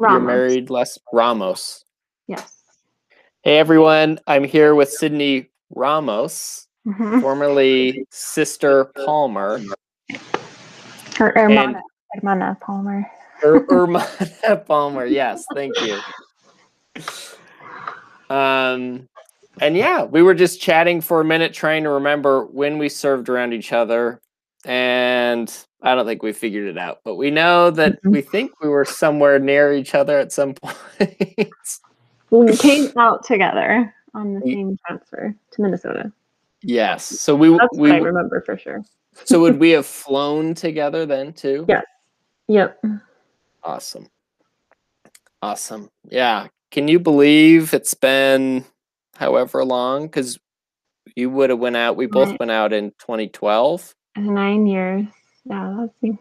You're married, Les Ramos. Yes. Hey everyone, I'm here with Sydney Ramos, Mhm. formerly Sister Palmer, Her hermana, hermana Palmer. or Urmana Palmer. Yes, thank you. Um, and yeah, we were just chatting for a minute, trying to remember when we served around each other, and I don't think we figured it out, but we know that Mhm. we think we were somewhere near each other at some point. We came out together on the same transfer to Minnesota. yes, so we That's we I remember for sure. so would we have flown together then too? Yeah. Yep. Awesome. Awesome. Yeah. Can you believe it's been however long? Because you would have went out. We both went out in 2012. Nine years. Yeah, that seems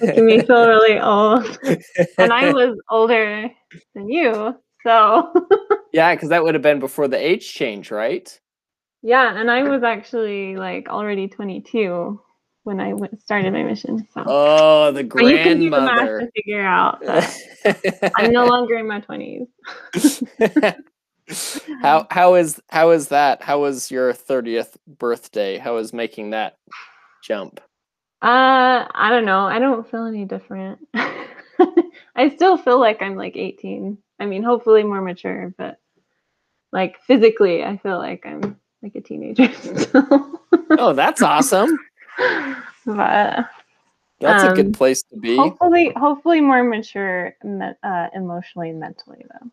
making me feel really old. And I was older than you. So yeah, because that would have been before the age change, right? yeah, and I was actually like already 22 when I started my mission. So Oh, the But you can do the math to figure out I'm no longer in my 20s. how how is how is that? How was your 30th birthday? How was making that jump? Uh, I don't know. I don't feel any different. I still feel like I'm like 18. I mean, hopefully more mature, but like physically, I feel like I'm like a teenager. still. Oh, that's awesome. but That's a Um, good place to be. hopefully, hopefully more mature uh, emotionally and mentally though.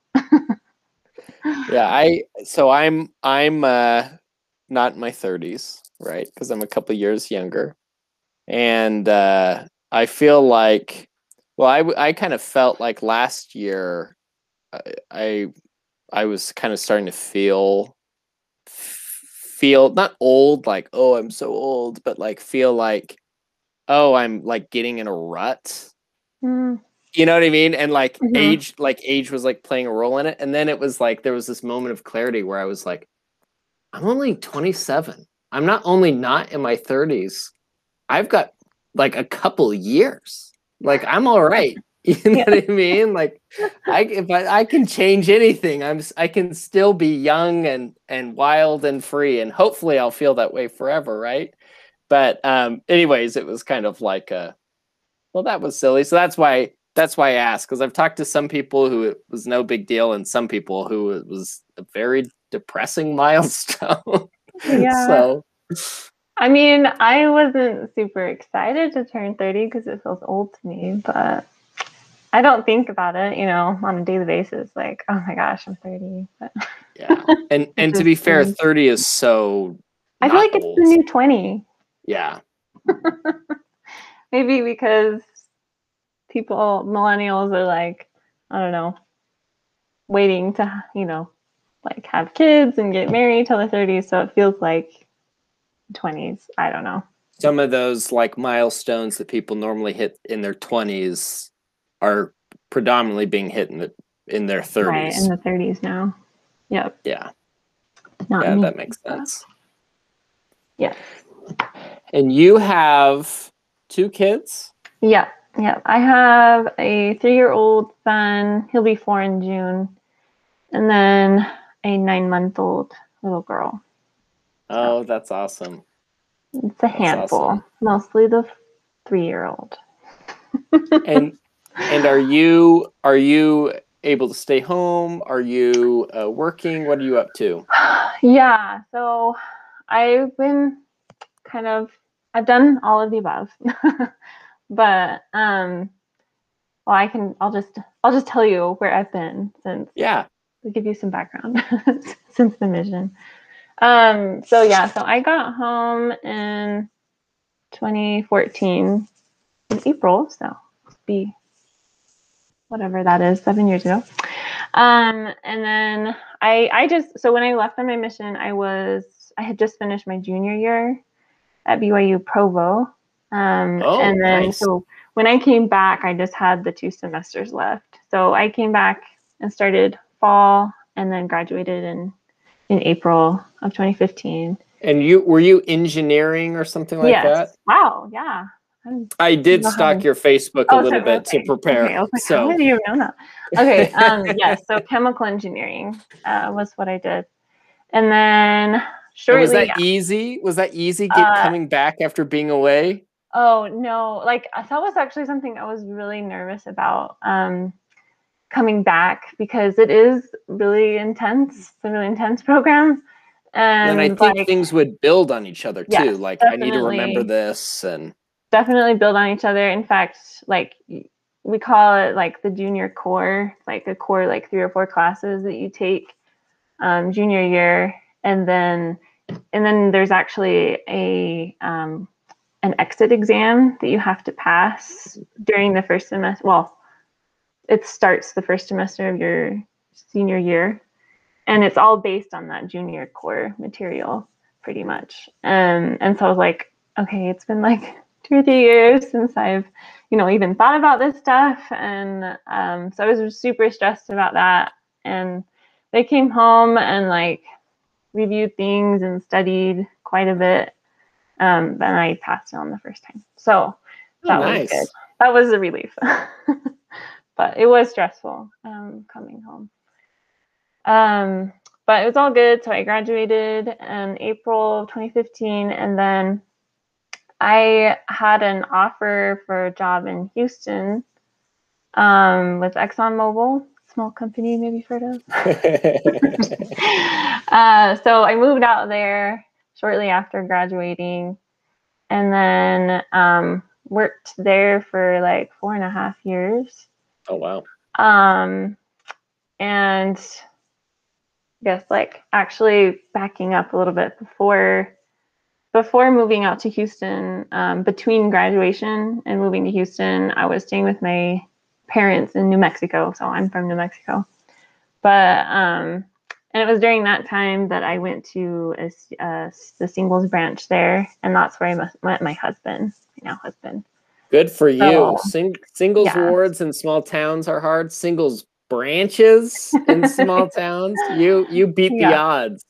yeah i so i'm i'm uh not in my 30s right because i'm a couple years younger and uh i feel like well I I kind of felt like last year I, I was kind of starting to feel feel not old like oh i'm so old but like feel like oh i'm like getting in a rut Mm, you know what I mean? And like Mhm. age, like age was like playing a role in it. And then it was like there was this moment of clarity where I was like, I'm only 27. I'm not only not in my 30s. I've got like a couple years. Like I'm all right. You know what I mean? Like I if I, I can change anything, I'm I can still be young and and wild and free, and hopefully I'll feel that way forever, right? But um, anyways, it was kind of like a well, that was silly. So that's why that's why I asked because I've talked to some people who it was no big deal, and some people who it was a very depressing milestone. Yeah. so I mean, I wasn't super excited to turn 30 because it feels old to me, but I don't think about it, you know, on a daily basis. Like, oh my gosh, I'm 30. But yeah, and and to be fair, thirty is so. I feel like it's the new 20. Yeah, Maybe because people, millennials, are like, I don't know, waiting to, you know, like have kids and get married till the 30s. So it feels like 20s. I don't know. some of those like milestones that people normally hit in their twenties are predominantly being hit in the in their 30s. Right. In the 30s now. Yep. yeah, Not yeah, me. that makes sense. Yeah. And you have two kids. Yeah, yeah. I have a three-year-old son. He'll be four in June, and then a nine-month-old little girl. Oh, that's awesome. It's a handful. awesome. Mostly the three-year-old. and and are you are you able to stay home? Are you uh, working? What are you up to? yeah. So I've been kind of. I've done all of the above, but um. Well, I can. I'll just. I'll just tell you where I've been since Yeah. to give you some background since the mission. Um, so yeah, so I got home in 2014 in April, so be whatever that is, seven years ago. Um, and then I I just so when I left on my mission, I was I had just finished my junior year at BYU Provo. Um, Oh, and then nice. so when I came back, I just had the two semesters left. So I came back and started fall and then graduated in in April of 2015. And you were you engineering or something like yes. that? Wow. Yeah. I'm I did stalk your Facebook Oh, a little so- bit to prepare. Okay, was like, how so you know that? Okay, um, yes. So chemical engineering uh, was what I did, and then and shortly. was that easy? Was that easy get Uh, coming back after being away? oh no! Like I- that was actually something I was really nervous about um, coming back because it is really intense. It's a really intense program, and, And I think like things would build on each other too. Yes, like I need to remember this and definitely build on each other. In fact, like we call it like the junior core, like a core like three or four classes that you take um, junior year, and then and then there's actually a um, an exit exam that you have to pass during the first semester. Well, it starts the first semester of your senior year, and it's all based on that junior core material, pretty much. Um, and so I was like, okay, it's been like two or three years since I've, you know, even thought about this stuff. And um, so I was super stressed about that. And they came home and like reviewed things and studied quite a bit. Um, and I passed it on the first time. So that was nice. good. That was a relief. but it was stressful um, coming home. Um, but it was all good. So I graduated in April of 2015, and then I had an offer for a job in Houston um, with ExxonMobil, small company, maybe you've heard of. uh, so I moved out there shortly after graduating, and then um, worked there for like four and a half years. Oh wow. Um, and I guess like actually backing up a little bit before before moving out to Houston, um, between graduation and moving to Houston, I was staying with my parents in New Mexico. So I'm from New Mexico. But um, and it was during that time that I went to a, uh, the singles branch there, and that's where I met my husband, my now husband. Good for you. So, Sing- singles yeah. wards in small towns are hard. Singles branches in small towns. You you beat the odds.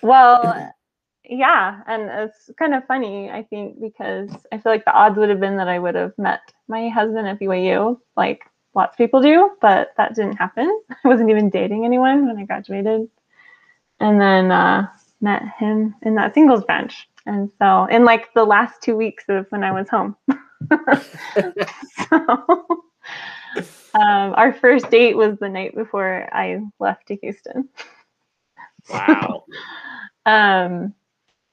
Well, yeah, and it's kind of funny, I think, because I feel like the odds would have been that I would have met my husband at BYU, like lots of people do, but that didn't happen. I wasn't even dating anyone when I graduated, and then uh, met him in that singles bench. And so, in like the last two weeks of when I was home. So, um, our first date was the night before I left to Houston. Wow. um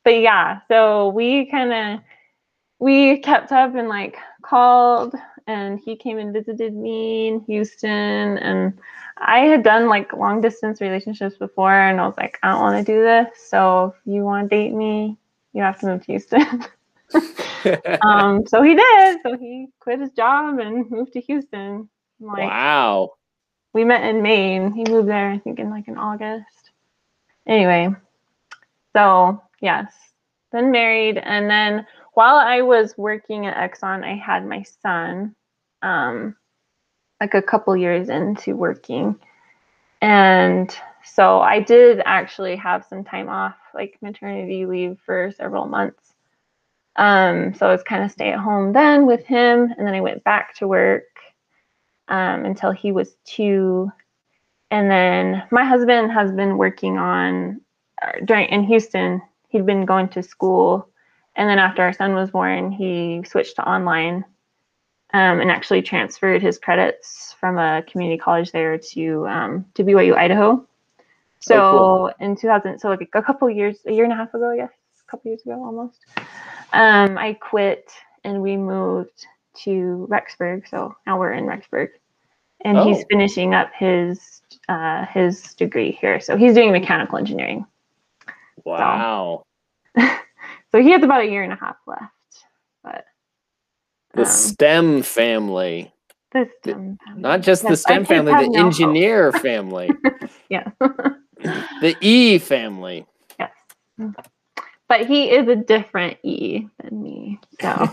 but yeah so we kind of we kept up and like called and he came and visited me in houston and i had done like long distance relationships before and i was like i don't want to do this so if you want to date me you have to move to houston um so he did so he quit his job and moved to houston like wow. we met in Maine. He moved there, I think, in like in August. Anyway, so yes, then married, and then while I was working at Exxon, I had my son, um, like a couple years into working, and so I did actually have some time off, like maternity leave for several months. Um, so I was kind of stay at home then with him, and then I went back to work um, until he was two. And then my husband has been working on uh, during in Houston. He'd been going to school, and then after our son was born, he switched to online, um, and actually transferred his credits from a community college there to um, to BYU Idaho. So Oh, in 2000, so like a couple years, a year and a half ago, yes, a couple years ago almost, um, I quit and we moved to Rexburg. So now we're in Rexburg, and he's Oh. finishing up his uh, his degree here. So he's doing mechanical engineering. Wow. So he has about a year and a half left. But The um, STEM family. the STEM family. Not just the Yes, our STEM family, the no hope. engineer family. Yeah. the E family. yes. But he is a different E than me. So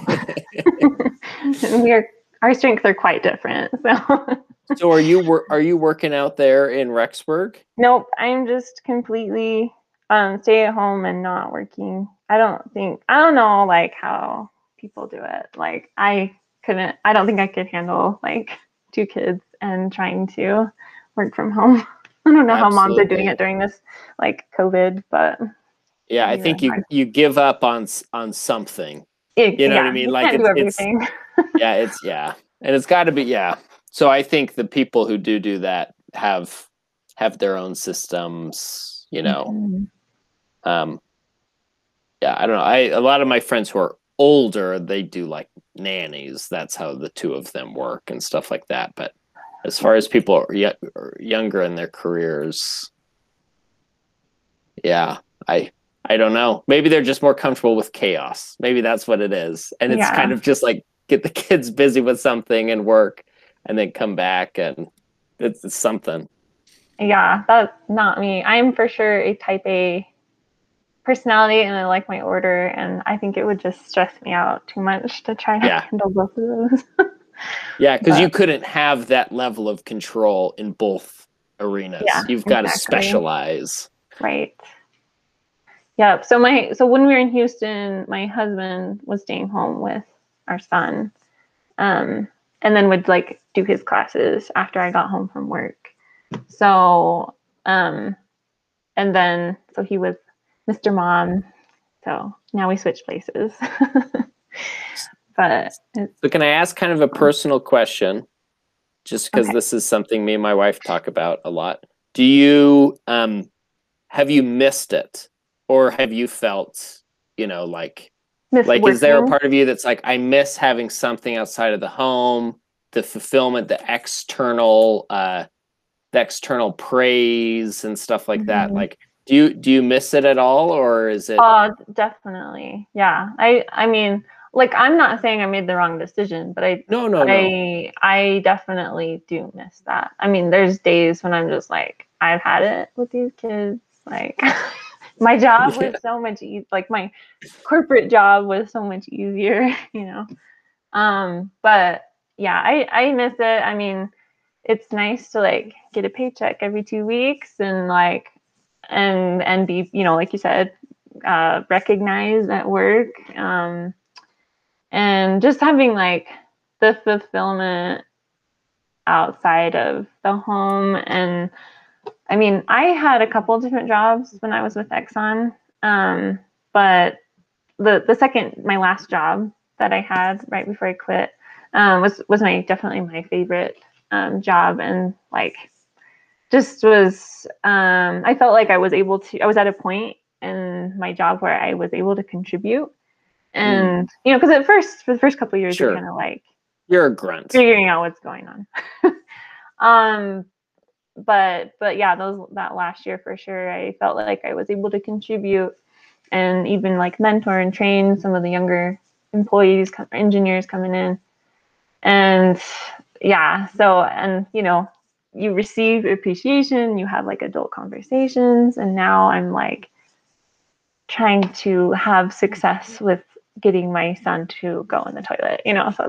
we are our strengths are quite different. So So are you wor- are you working out there in Rexburg? Nope, I'm just completely um stay at home and not working. I don't think I don't know like how people do it. Like I couldn't. I don't think I could handle like two kids and trying to work from home. I don't know how moms are doing it during this like COVID, but Yeah, I think you you give up on on something. it, You know what I mean? Like, it's- it's- Yeah, it's yeah, and it's got to be yeah. So I think the people who do do that have have their own systems. You know, Mhm. um, yeah. I don't know. I a lot of my friends who are older, they do like nannies. That's how the two of them work and stuff like that. But as far as people are y- are younger in their careers, yeah, I I don't know. Maybe they're just more comfortable with chaos. Maybe that's what it is. And it's Yeah. kind of just like get the kids busy with something and work and then come back and it's, it's something. Yeah, that's not me. I'm for sure a type A personality and I like my order and I think it would just stress me out too much to try to Yeah. handle both of those. Yeah, because you couldn't have that level of control in both arenas. Yeah, You've got to specialize. right. Yeah. So my so when we were in Houston, my husband was staying home with our son. Um and then would like do his classes after I got home from work. So um and then so he was Mr. Mom. So now we switch places. but So can I ask kind of a personal question? Just because Okay. this is something me and my wife talk about a lot. Do you um have you missed it? Or have you felt, you know, like miss like is there a part of you that's like I miss having something outside of the home, the fulfillment, the external uh the external praise and stuff like that? Mhm. Like do you do you miss it at all or is it Oh, definitely. Yeah. I I mean, like I'm not saying I made the wrong decision, but I no no no. I I definitely do miss that. I mean, there's days when I'm just like, I've had it with these kids. Like my job Yeah. was so much e- like my corporate job was so much easier, you know. Um, but yeah, I I miss it. I mean, it's nice to like get a paycheck every two weeks and like and and be, you know, like you said, uh recognized at work. Um and just having like the fulfillment outside of the home and i mean i had a couple of different jobs when i was with exxon um, but the the second my last job that i had right before i quit um, was was my definitely my favorite um, job and like just was um, i felt like i was able to i was at a point in my job where i was able to contribute and you know because at first for the first couple of years Sure. you're kind of like You're a grunt. figuring out what's going on um but but yeah those that last year for sure i felt like i was able to contribute and even like mentor and train some of the younger employees engineers coming in. And yeah so and you know you receive appreciation you have like adult conversations and now i'm like trying to have success with getting my son to go in the toilet you know so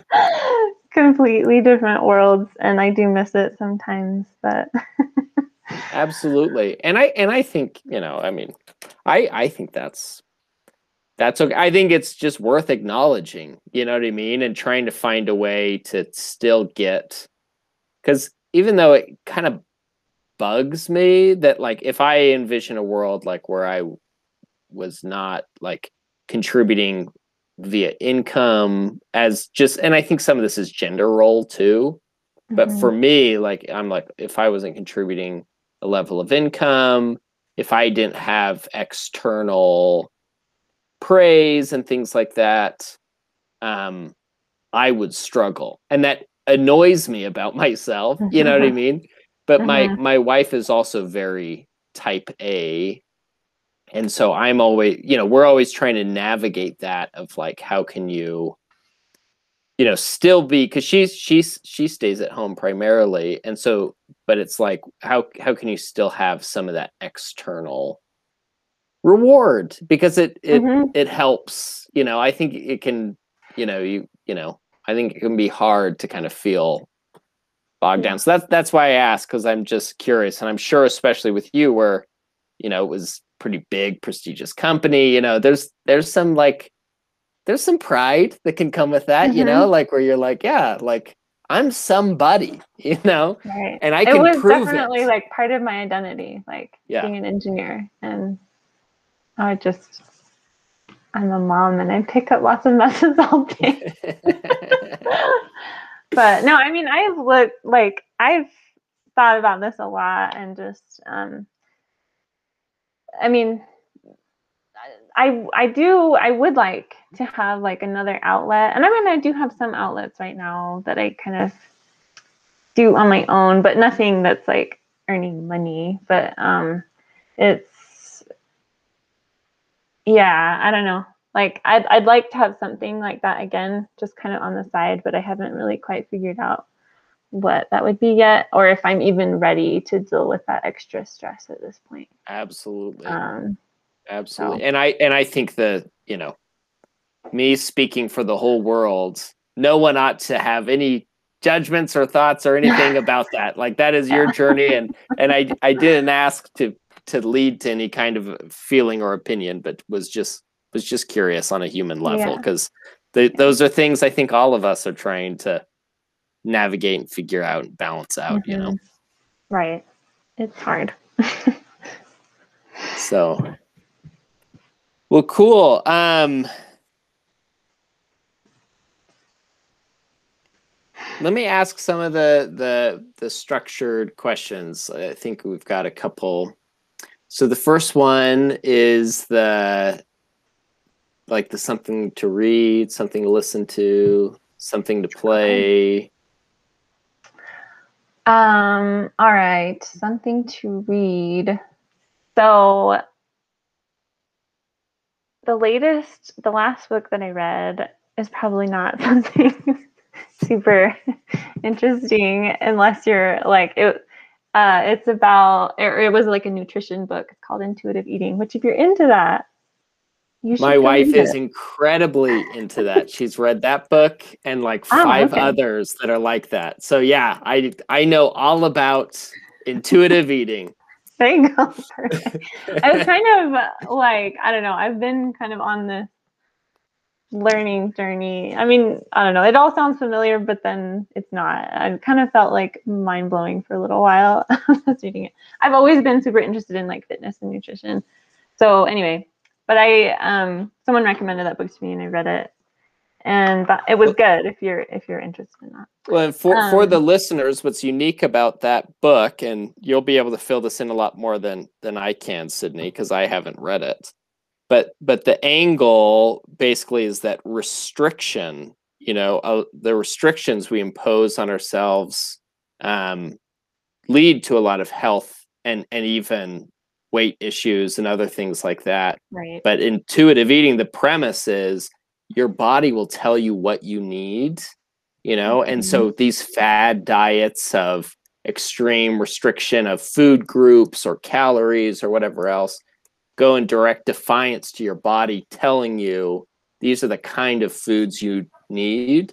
completely different worlds and i do miss it sometimes but Absolutely. And I and I think, you know, I mean, I I think that's that's okay. I think it's just worth acknowledging, you know what I mean, and trying to find a way to still get cuz even though it kind of bugs me that like if I envision a world like where I was not like contributing via income as just and I think some of this is gender role too but Mhm. for me like i'm like if i wasn't contributing a level of income if i didn't have external praise and things like that um i would struggle and that annoys me about myself you know what i mean but my Mhm. my wife is also very type a and so i'm always you know we're always trying to navigate that of like how can you you know still be because she's she's she stays at home primarily and so but it's like how how can you still have some of that external reward because it it Mhm. it helps you know i think it can you know you you know i think it can be hard to kind of feel bogged Yeah. down so that's that's why i ask because i'm just curious and i'm sure especially with you where you know it was pretty big prestigious company you know there's there's some like there's some pride that can come with that you know like where you're like yeah like i'm somebody you know Right. and i it can was prove definitely it like part of my identity, like Yeah. being an engineer. And I just, I'm a mom and I pick up lots of messes all day. but no, I mean, I've looked like I've thought about this a lot and just, um, I mean, I I do I would like to have like another outlet, and I mean I do have some outlets right now that I kind of do on my own, but nothing that's like earning money. But um, it's yeah, I don't know. Like I'd I'd like to have something like that again, just kind of on the side, but I haven't really quite figured out what that would be yet, or if I'm even ready to deal with that extra stress at this point. absolutely Um, absolutely and i and i think the you know me speaking for the whole world no one ought to have any judgments or thoughts or anything about that like that is your journey and and i i didn't ask to to lead to any kind of feeling or opinion but was just was just curious on a human level Yeah. because those are things i think all of us are trying to navigate and figure out and balance out you know Mhm. Right. It's hard. So, well, cool. Um, let me ask some of the the the structured questions. I think we've got a couple. So the first one is the like the something to read, something to listen to, something to play. Um, all right. Something to read. So the latest, the last book that I read is probably not something super interesting unless you're like it uh it's about it, it was like a nutrition book it's called intuitive eating which if you're into that My wife is it. incredibly into that. She's read that book and like Oh, five okay. others that are like that. So yeah, I I know all about intuitive eating. There you go. I was kind of uh, like, I don't know, I've been kind of on this learning journey. I mean, I don't know, it all sounds familiar, but then it's not. I kind of felt like mind blowing for a little while I was reading it. I've always been super interested in like fitness and nutrition. So anyway, but I um someone recommended that book to me and I read it. And that, it was good if you're if you're interested in that. Well, and for for Um, the listeners, what's unique about that book, and you'll be able to fill this in a lot more than than I can, Sydney, because I haven't read it. But but the angle basically is that restriction. You know, uh, the restrictions we impose on ourselves um, lead to a lot of health and and even weight issues and other things like that. Right. But intuitive eating, the premise is your body will tell you what you need, you know? And so mm-hmm. these fad diets of extreme restriction of food groups or calories or whatever else go in direct defiance to your body telling you these are the kind of foods you need.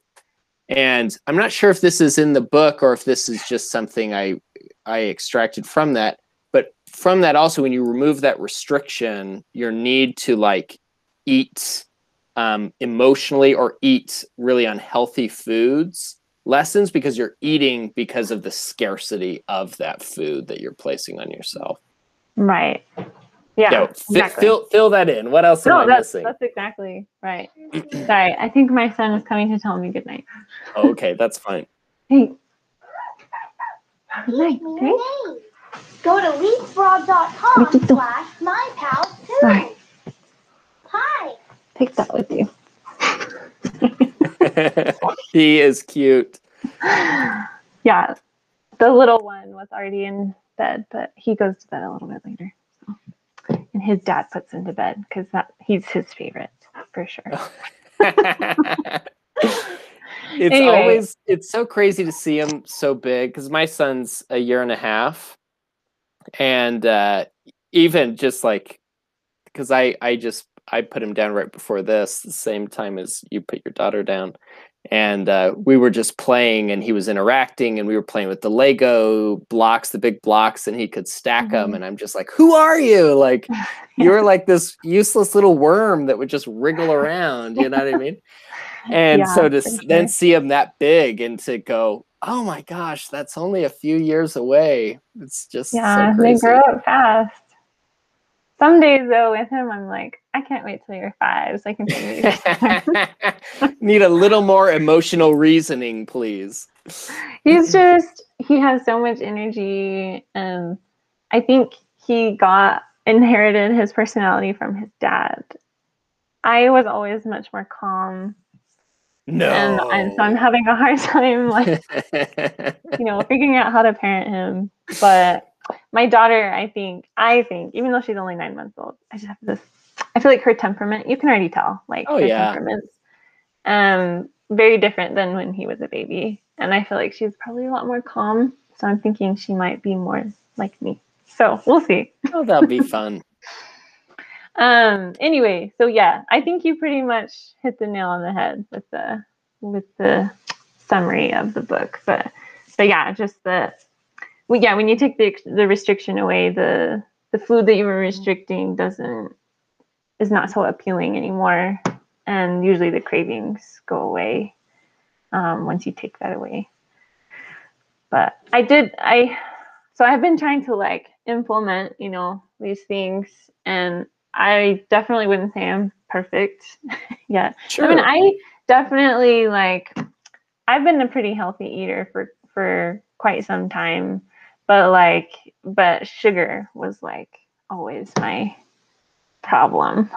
And I'm not sure if this is in the book or if this is just something I I extracted from that from that also when you remove that restriction your need to like eat um, emotionally or eat really unhealthy foods lessens because you're eating because of the scarcity of that food that you're placing on yourself Right. Yeah. so fi- exactly. fill, fill that in what else am no, i that's missing that's exactly right. Sorry, I think my son is coming to tell me good night. okay that's fine Hey. Good night. Go to leapfrog.com Riquito. slash mypal2. Sorry. Hi. Take that with you. he is cute Yeah. The little one was already in bed, but he goes to bed a little bit later. So. And his dad puts him to bed because that he's his favorite for sure. it's Anyway. always it's so crazy to see him so big because my son's a year and a half and uh even just like because i i just i put him down right before this the same time as you put your daughter down. And uh, we were just playing and he was interacting and we were playing with the lego blocks the big blocks and he could stack them Mhm. and i'm just like who are you? Like you're like this useless little worm that would just wriggle around you know what i mean and Yeah, so to then sure. see him that big and to go oh my gosh that's only a few years away it's just Yeah, so they grow up fast. Some days though, with him, I'm like, I can't wait till you're five so I can need a little more emotional reasoning please He's just he has so much energy, and I think he got inherited his personality from his dad. I was always much more calm, no and, and so I'm having a hard time like you know, figuring out how to parent him. But my daughter, I think, I think, even though she's only nine months old, I just have this. I feel like her temperament, you can already tell, like Oh, her yeah. temperament's um very different than when he was a baby. And I feel like she's probably a lot more calm. So I'm thinking she might be more like me. So we'll see. oh that'll be fun Um anyway, so yeah, I think you pretty much hit the nail on the head with the with the summary of the book. But but yeah, just the well, yeah, when you take the the restriction away, the the food that you were restricting doesn't is not so appealing anymore. And usually the cravings go away um, once you take that away. But I did I so I've been trying to like implement, you know, these things and I definitely wouldn't say I'm perfect yet. sure I mean, I definitely like I've been a pretty healthy eater for for quite some time, but like but sugar was like always my problem.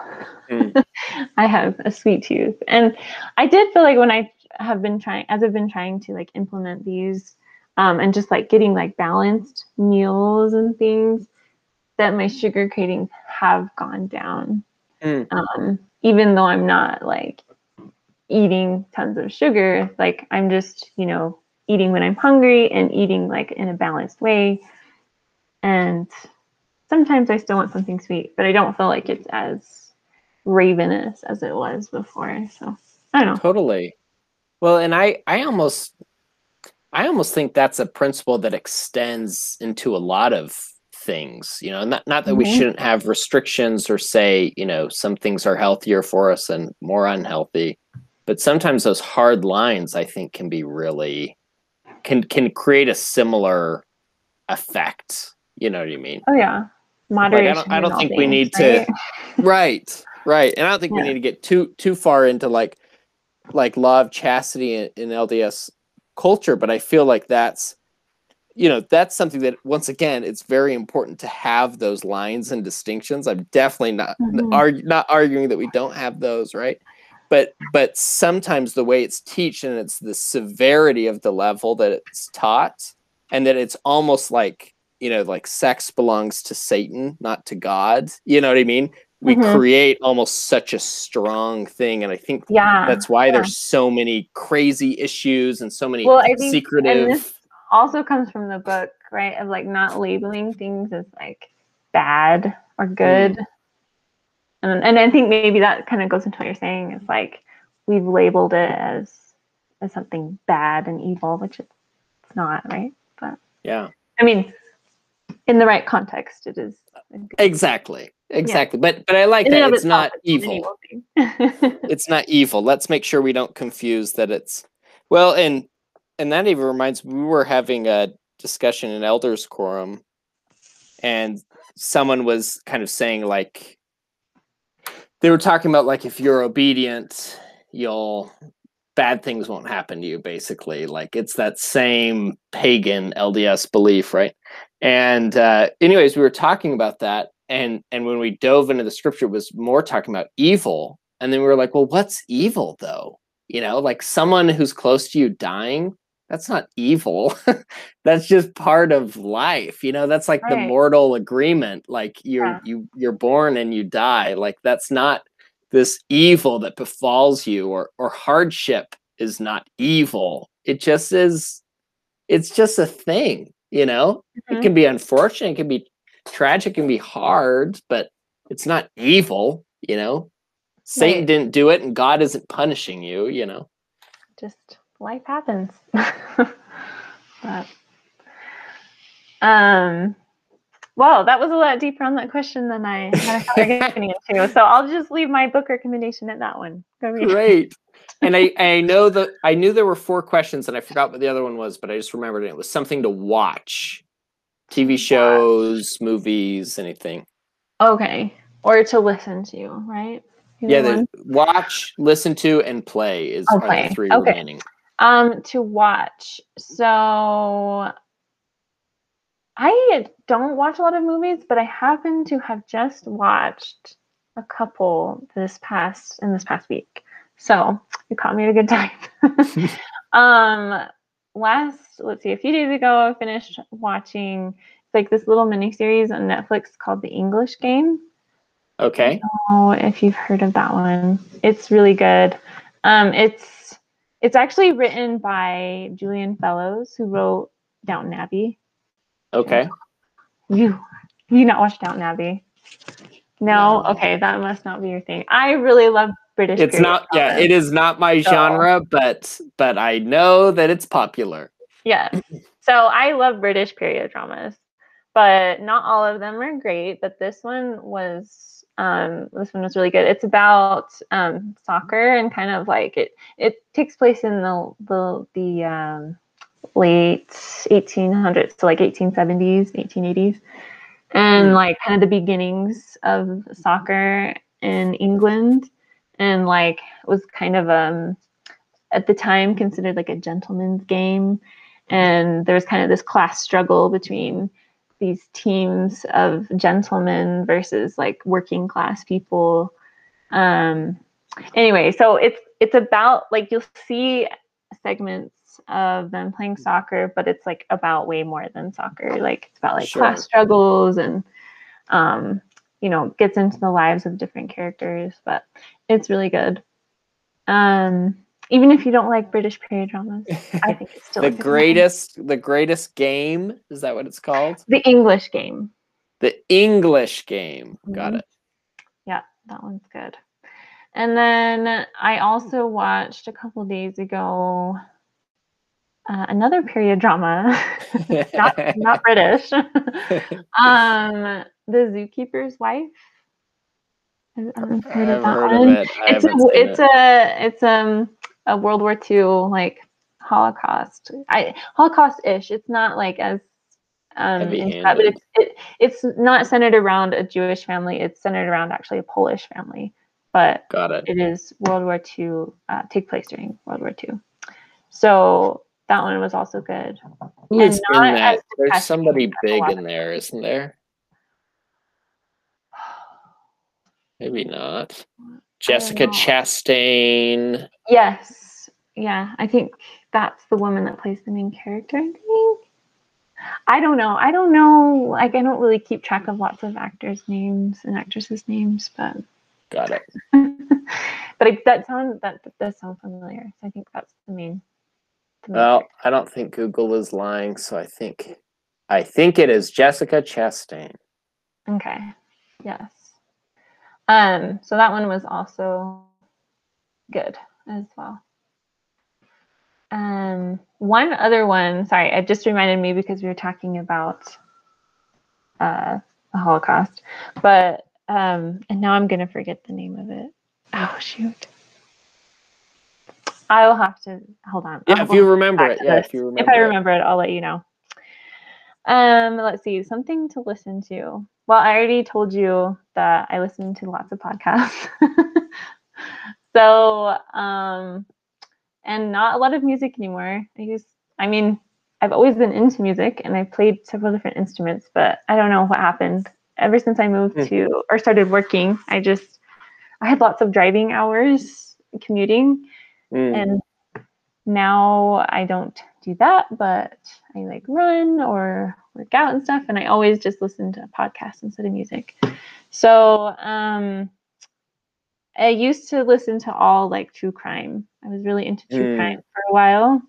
Mm. I have a sweet tooth. And I did feel like when I have been trying as I've been trying to like implement these um and just like getting like balanced meals and things that my sugar cravings have gone down. Mm. Um even though I'm not like eating tons of sugar, like I'm just, you know, eating when I'm hungry and eating like in a balanced way. And sometimes I still want something sweet, but I don't feel like it's as ravenous as it was before. So I don't know. totally well and i i almost i almost think that's a principle that extends into a lot of things you know not, not that we Mhm. shouldn't have restrictions or say you know some things are healthier for us and more unhealthy but sometimes those hard lines i think can be really can can create a similar effect you know what i mean Oh yeah. Moderation. I don't in all think we things, need to- right? right right and i don't think we need to get too too far into like like law of chastity in, in lds culture but i feel like that's you know that's something that once again it's very important to have those lines and distinctions i'm definitely not Mhm. argu- not arguing that we don't have those right but but sometimes the way it's teached and it's the severity of the level that it's taught and that it's almost like you know like sex belongs to satan not to god you know what i mean we Mhm. create almost such a strong thing and i think Yeah. that's why yeah. there's so many crazy issues and so many Well, I think- and secretive also comes from the book, right? Of like not labeling things as like bad or good. Mm. And and I think maybe that kind of goes into what you're saying. It's like we've labeled it as as something bad and evil, which it's not, right? But yeah I mean, in the right context, it is. exactly exactly but but i like in that it's not evil it's not evil. Let's make sure we don't confuse that it's well, and and that even reminds me, we were having a discussion in elders quorum, and someone was kind of saying like they were talking about like if you're obedient, you'll bad things won't happen to you. Basically, like it's that same pagan LDS belief, right? And uh, anyways, we were talking about that, and and when we dove into the scripture, it was more talking about evil and then we were like, well, what's evil though? You know, like someone who's close to you dying, that's not evil. that's just part of life. You know, that's like the mortal agreement. Like you're Yeah. you you're born and you die. Like that's not this evil that befalls you or or hardship is not evil. It just is it's just a thing, you know? Mhm. It can be unfortunate, it can be tragic, it can be hard, but it's not evil, you know? Satan Right. didn't do it and God isn't punishing you, you know. just life happens. but um well, that was a lot deeper on that question than I had thought we were getting into. So I'll just leave my book recommendation at that one. Great. And I, I know that I knew there were four questions and I forgot what the other one was, but I just remembered it. It was something to watch. TV shows, movies, anything. Okay. Or to listen to, right? Either Yeah, watch, listen to, and play is are the three Okay. remaining. Um, to watch. So I don't watch a lot of movies, but I happen to have just watched a couple this past in this past week. So you caught me at a good time. um last let's see, a few days ago I finished watching it's like this little mini series on Netflix called The English Game. Okay. Oh, if you've heard of that one, it's really good. Um, it's it's actually written by Julian Fellowes, who wrote Downton Abbey. Okay. You you not watched Downton Abbey? No, No. okay, that must not be your thing. I really love British. It's not yeah, it is not my So- genre, but but I know that it's popular. Yeah. So I love British period dramas, but not all of them are great. But this one was um, this one was really good. It's about um, soccer and kind of like it. It takes place in the the the um, late 1800s, to like 1870s, 1880s, and Mm. like kind of the beginnings of soccer in England, and like it was kind of um at the time considered like a gentleman's game and there was kind of this class struggle between these teams of gentlemen versus like working class people. Um anyway so it's it's about like you'll see segments of them playing soccer but it's like about way more than soccer. Like it's about like Sure. class struggles and um you know gets into the lives of different characters but it's really good. Um even if you don't like british period dramas i think it's still the a good one. greatest the greatest game, is that what it's called? the english game The English game. Got Mhm. it. yeah that one's good and then i also watched a couple days ago uh, another period drama not not british um the zookeeper's wife I haven't I've heard of that heard one. of it. I it's a, it's it. a it's um a World War II like Holocaust. I Holocaust-ish. It's not like as um that, but it's it, it's not centered around a Jewish family. It's centered around actually a Polish family, but Got it. it is World War II. Uh, take place during World War II. So that one was also good. Who is in that? There's somebody big in there, isn't there? Maybe not. Jessica. Chastain. Yes. Yeah, I think that's the woman that plays the main character. I think. I don't know. I don't know. Like, I don't really keep track of lots of actors' names and actresses' names, but Got it. but I, that sound that, that does sound familiar. So I think that's the main. The main Well, I don't think Google is lying, so I think I think it is Jessica Chastain. Okay. Yes. Um. So that one was also good as well. Um, one other one, sorry, it just reminded me because we were talking about uh, the Holocaust, but um, and now I'm gonna forget the name of it. Oh shoot! I will have to hold on. Yeah, I'll if you remember it. Yeah, if you remember. if I it. remember it, I'll let you know. Um, let's see, something to listen to. Well, I already told you that I listen to lots of podcasts. so, um, and not a lot of music anymore. I use, I mean, I've always been into music and I've played several different instruments, but I don't know what happened. Ever since I moved Hmm. to or started working, I just, I had lots of driving hours commuting Mm, and now I don't do that, but I like run or work out and stuff, and I always just listen to podcasts instead of music. So um, I used to listen to all like true crime. I was really into true Mm. crime for a while.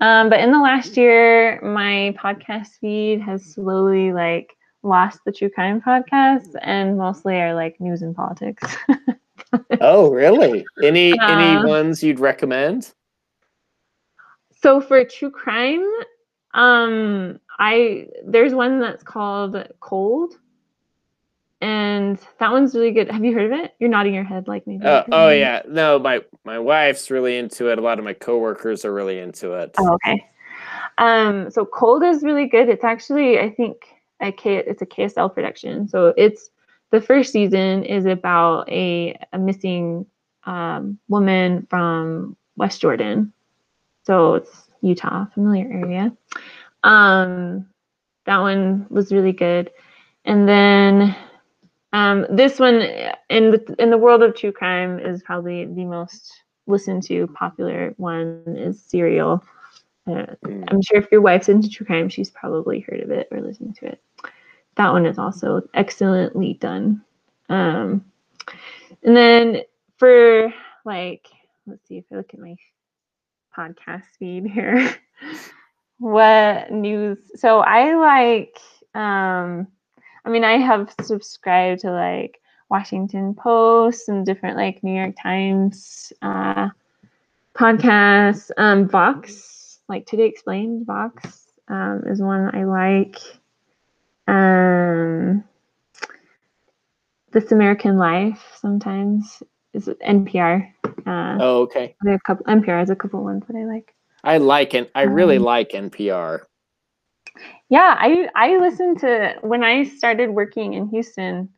Um, but in the last year, my podcast feed has slowly like lost the true crime podcasts and mostly are like news and politics. Oh, really? Any Uh, any ones you'd recommend? So for true crime, um, I there's one that's called Cold, and that one's really good. Have you heard of it? You're nodding your head like maybe. Uh, oh yeah, no, my my wife's really into it. A lot of my coworkers are really into it. Oh, okay. Um, so Cold is really good. It's actually, I think, a K, it's a KSL production. So it's the first season is about a, a missing um, woman from West Jordan. So it's Utah, familiar area. Um, that one was really good. And then um, this one in the in the world of true crime is probably the most listened to popular one is Serial. Uh, Mm. I'm sure if your wife's into true crime, she's probably heard of it or listened to it. That one is also excellently done. Um, and then for like, let's see if I look at my podcast feed here. what news? So I like, um, I mean, I have subscribed to like Washington Post and different like New York Times uh, podcasts. Um, Vox, like Today Explained, Vox um, is one I like. Um, This American Life sometimes is NPR. Uh, Oh, okay. there are a couple NPR has a couple ones that I like. I like it. I really Um, like NPR. Yeah, I I listened to when I started working in Houston.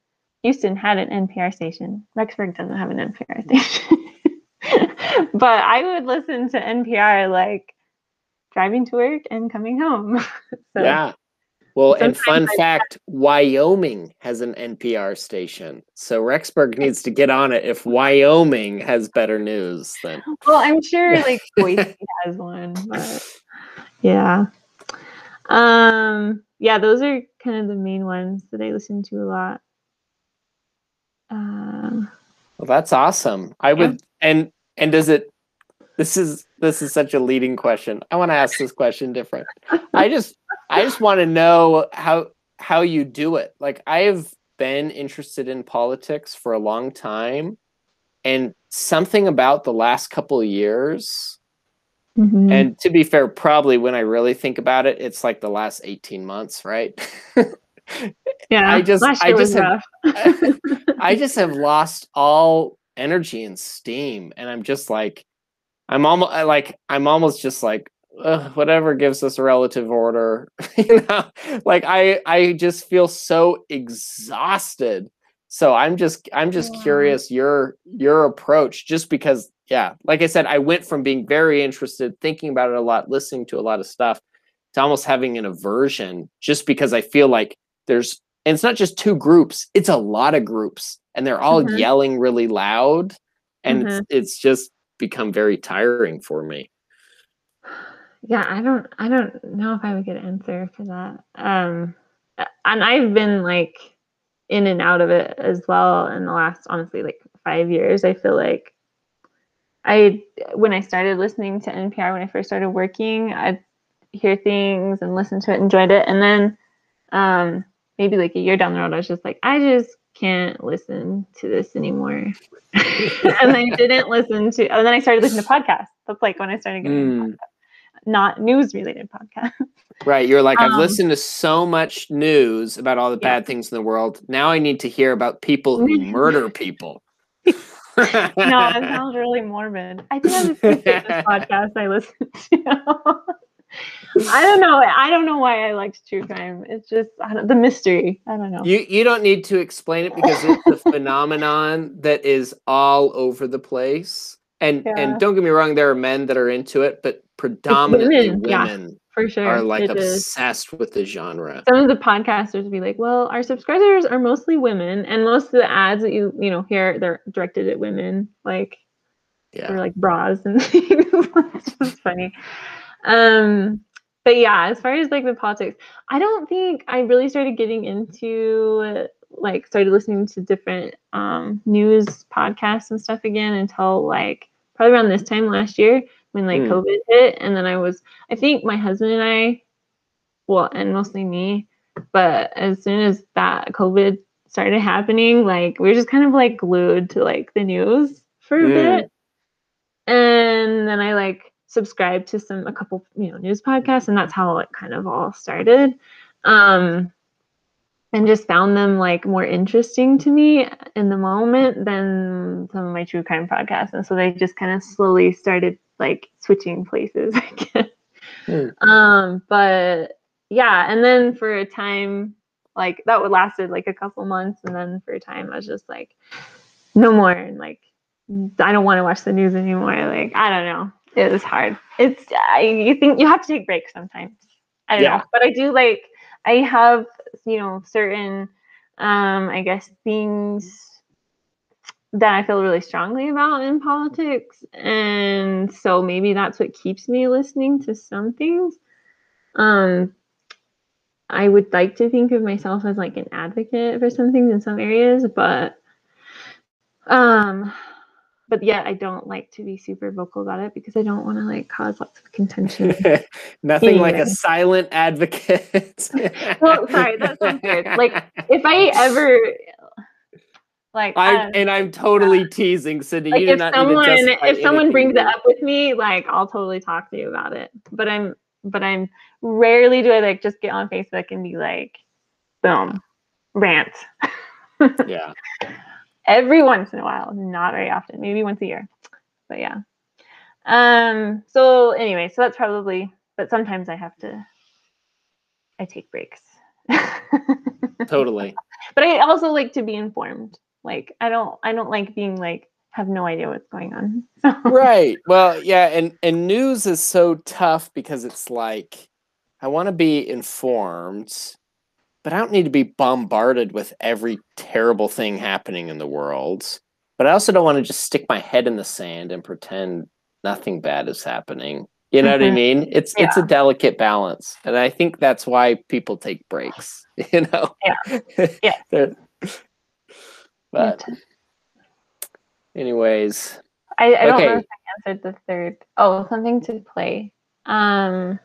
Houston had an NPR station. Rexburg doesn't have an NPR station, but I would listen to NPR like driving to work and coming home. so, yeah. Well, and fun I- fact, Wyoming has an NPR station. So Rexburg needs to get on it if Wyoming has better news than Well, I'm sure like Boise has one, but yeah. Um, yeah, those are kind of the main ones that I listen to a lot. Um, Well, that's awesome. I would and and does it this is this is such a leading question. I want to ask this question different. I just I just want to know how how you do it. Like I have been interested in politics for a long time and something about the last couple of years mhm. and to be fair probably when I really think about it it's like the last 18 months, right? yeah, I just- I just have-. I just have lost all energy and steam, and I'm just like, I'm almost like I'm almost just like whatever gives us a relative order, you know. Like I I just feel so exhausted. So I'm just I'm just Wow. curious your your approach, just because yeah, like I said, I went from being very interested, thinking about it a lot, listening to a lot of stuff, to almost having an aversion, just because I feel like there's and it's not just two groups it's a lot of groups and they're all Mhm. yelling really loud and it's, it's just become very tiring for me yeah, I don't I don't know if I would get an answer for that. Um, and I've been like in and out of it as well in the last honestly like five years. I feel like I when I started listening to NPR when I first started working, I'd hear things and listen to it, and enjoyed it, and then um, maybe like a year down the road, I was just like, I just can't listen to this anymore. and I didn't listen to. And then I started listening to podcasts. That's like when I started getting Mm. podcasts, not news related podcasts. right you're like i've Um, listened to so much news about all the Yeah. bad things in the world now i need to hear about people who murder people no, it sounds really morbid. I think I'm the fitness podcast I listen to. I don't know. I don't know why I liked true crime. It's just the mystery. I don't know. You you don't need to explain it because it's a phenomenon that is all over the place. And Yeah. and don't get me wrong, there are men that are into it, but predominantly women, yeah, For sure. are like it is. obsessed with the genre. Some of the podcasters would be like, "Well, our subscribers are mostly women, and most of the ads that you you know hear they're directed at women, like Yeah. or like bras and things." it's funny. Um, but yeah, as far as like the politics, I don't think I really started getting into like started listening to different um news podcasts and stuff again until like probably around this time last year when like Mm. COVID hit, and then I was I think my husband and I, well, and mostly me, but as soon as that COVID started happening, like we were just kind of like glued to like the news for a Mm. bit. And then I like subscribed to some a couple you know news podcasts and that's how it kind of all started um and just found them like more interesting to me in the moment than some of my true crime podcasts and so they just kind of slowly started like switching places I guess. Hmm. um but yeah and then for a time like that would lasted like a couple months and then for a time i was just like no more and like i don't want to watch the news anymore like i don't know it was hard. It's I, you think you have to take breaks sometimes. I don't Yeah. know but i do like i have you know certain um i guess things that i feel really strongly about in politics. And so maybe that's what keeps me listening to some things. Um I would like to think of myself as like an advocate for some things in some areas, but um but yet I don't like to be super vocal about it because I don't want to like cause lots of contention. Nothing like a silent advocate. well, sorry, that sounds weird. Like if I ever like I uh, and I'm totally teasing, Sydney. like if not someone need to justify if someone brings it up with me, like I'll totally talk to you about it. But I'm but I'm rarely do I like just get on Facebook and be like, boom, rant. Yeah. Every once in a while not very often maybe once a year but yeah. Um so anyway so that's probably but sometimes i have to i take breaks. Totally. but i also like to be informed like i don't i don't like being like have no idea what's going on so. Right well yeah and and news is so tough because it's like i want to be informed but i don't need to be bombarded with every terrible thing happening in the world but i also don't want to just stick my head in the sand and pretend nothing bad is happening you know what i Mhm. mean it's it's a delicate balance and i think that's why people take breaks you know Yeah. Yeah. But anyways I, I don't know if I answered the third. Oh, something to play. Um,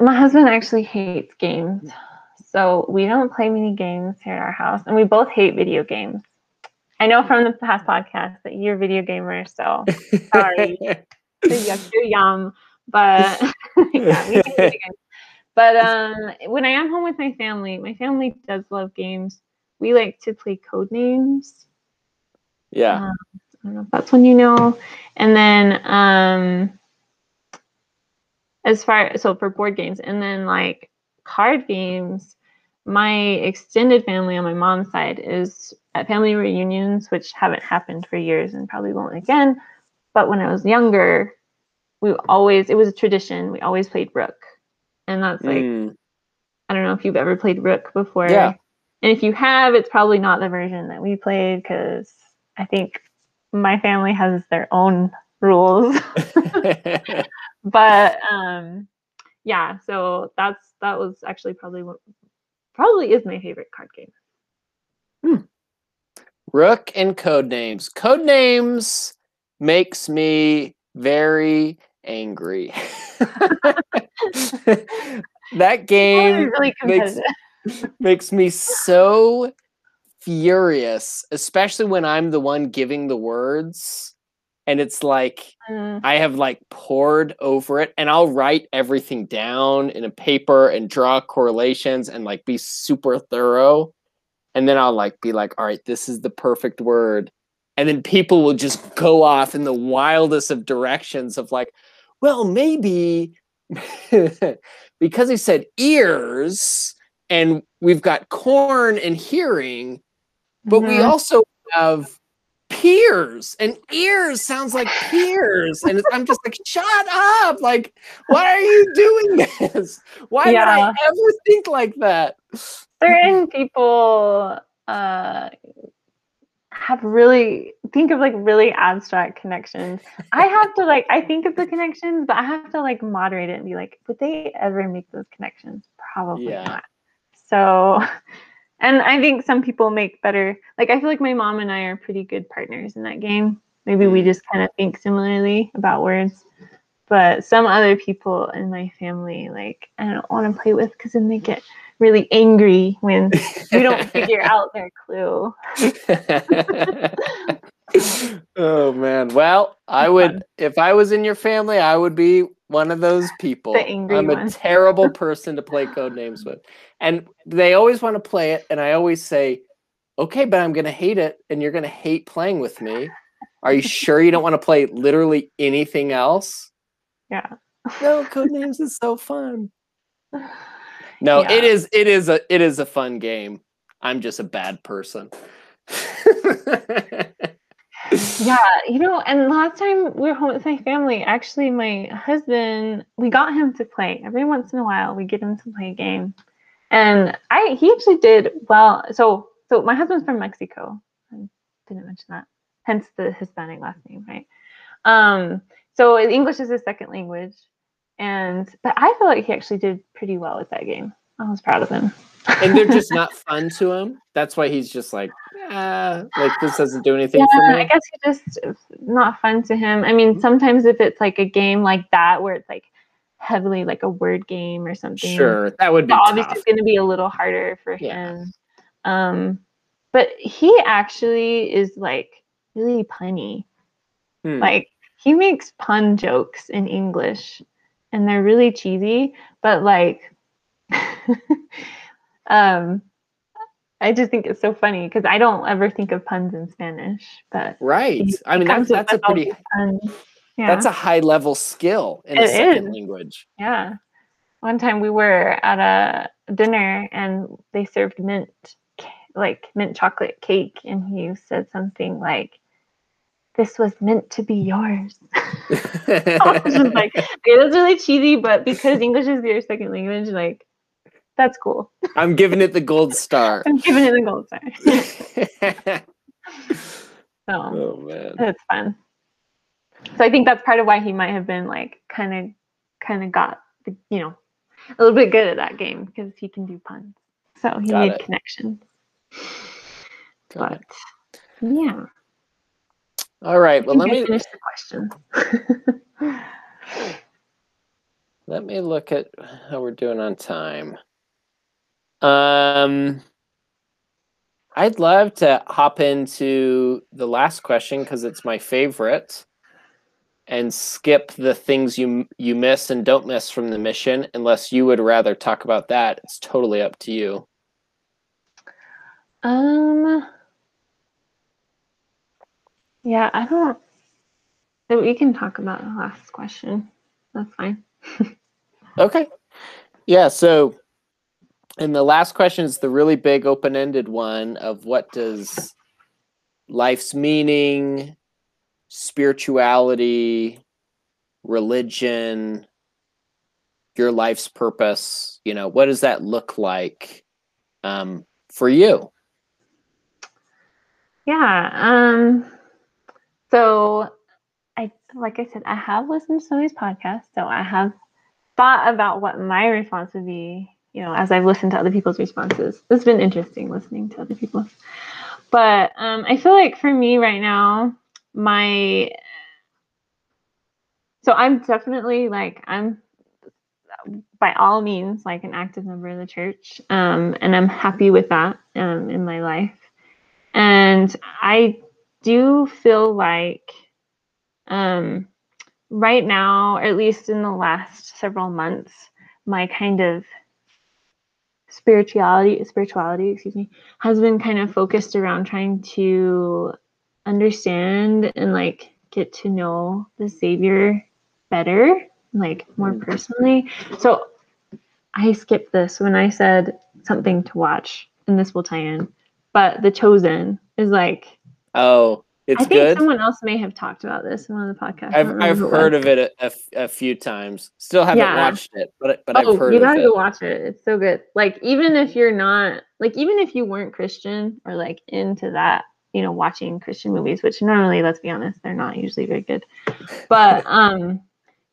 my husband actually hates games, so we don't play many games here at our house, and we both hate video games. I know from the past podcast that you're a video gamer, so Sorry. so yuck, you're yum. But yeah, we play games. But um, when I am home with my family, my family does love games. We like to play code names. yeah Um, I don't know if that's one you know. And then um as far so for board games and then like card games, my extended family on my mom's side is at family reunions, which haven't happened for years and probably won't again. But when I was younger, we always it was a tradition. We always played Rook. And that's like Mm. I don't know if you've ever played Rook before. Yeah. And if you have, it's probably not the version that we played because I think my family has their own rules. but um yeah, so that's that was actually probably what probably is my favorite card game. Hmm. Rook and code names. Code names makes me very angry. that game really makes- makes me so furious, especially when I'm the one giving the words. And it's like Mm, I have like pored over it and I'll write everything down in a paper and draw correlations and like be super thorough. And then I'll like be like, all right, this is the perfect word. And then people will just go off in the wildest of directions of like, well, maybe because he said ears and we've got corn and hearing, but we mhm. also have peers and ears sounds like peers and i'm just like shut up like why are you doing this why would i ever think like that certain people uh have really think of like really abstract connections. I have to like I think of the connections, but I have to like moderate it and be like, would they ever make those connections? Probably Yeah. not. So and I think some people make better like I feel like my mom and I are pretty good partners in that game. Maybe we Mm. just kind of think similarly about words. But some other people in my family, like I don't want to play with because then they get really angry when we don't figure out their clue. oh man. Well, I would if I was in your family, I would be one of those people. angry I'm a one. terrible person to play code names with. And they always want to play it and I always say, "Okay, but I'm going to hate it and you're going to hate playing with me. Are you sure you don't want to play literally anything else?" Yeah. No, code names is so fun. No, it Yeah. is it is a it is a fun game. I'm just a bad person. Yeah, you know, and last time we were home with my family, actually, my husband, we got him to play. Every once in a while, we get him to play a game, and I he actually did well. So, so my husband's from Mexico. I didn't mention that, hence the Hispanic last name, right? Um, so English is his second language, and but I feel like he actually did pretty well with that game. I was proud of him. And they're just not fun to him. That's why he's just like, ah, like this doesn't do anything for Yeah, I guess he just not fun to him. I mean, sometimes if it's like a game like that where it's like heavily like a word game or something, Sure, that would be obviously tough. going to be a little harder for Yeah. him. Um, but he actually is like really punny. Hmm. Like he makes pun jokes in English, and they're really cheesy. But like, um, I just think it's so funny because I don't ever think of puns in Spanish, but Right. I mean, that's that's a pretty. Yeah, that's a high level skill in a second is. language. yeah. One time we were at a dinner and they served mint, like mint chocolate cake, and he said something like, "This was meant to be yours." I was just like, okay, that's really cheesy, but because English is your second language, like, that's cool. I'm giving it the gold star. I'm giving it the gold star. So oh man. it's fun. So I think that's part of why he might have been like kind of, kind of got the, you know, a little bit good at that game because he can do puns. So he Got made it. connections. Got But it. yeah, All right. Well, let I me finish the question. let me look at how we're doing on time. Um, I'd love to hop into the last question because it's my favorite, and skip the things you you miss and don't miss from the mission, unless you would rather talk about that. It's totally up to you. Um. Yeah, I don't. We can talk about the last question. That's fine. Okay. Yeah. So, and the last question is the really big open ended one of what does life's meaning, spirituality, religion, your life's purpose, you know, what does that look like um, for you? Yeah. Um. So, I like I said, I have listened to some of these podcasts, so I have thought about what my response would be. You know, as I've listened to other people's responses, it's been interesting listening to other people. But um, I feel like for me right now, my so I'm definitely like I'm by all means like an active member of the church, um, and I'm happy with that um, in my life. And I do feel like um, right now, or at least in the last several months, my kind of spirituality spirituality excuse me has been kind of focused around trying to understand and like get to know the savior better like more Mm. personally so i skipped this when i said something to watch and this will tie in but the chosen is like Oh, it's i think good. someone else may have talked about this in one of the podcasts I've I've heard of it a few times. Still haven't Yeah. watched it, but but oh, I've heard you of gotta it. go watch it. It's so good. Like even if you're not like even if you weren't Christian or like into that, you know, watching Christian movies, which normally, let's be honest, they're not usually very good. But um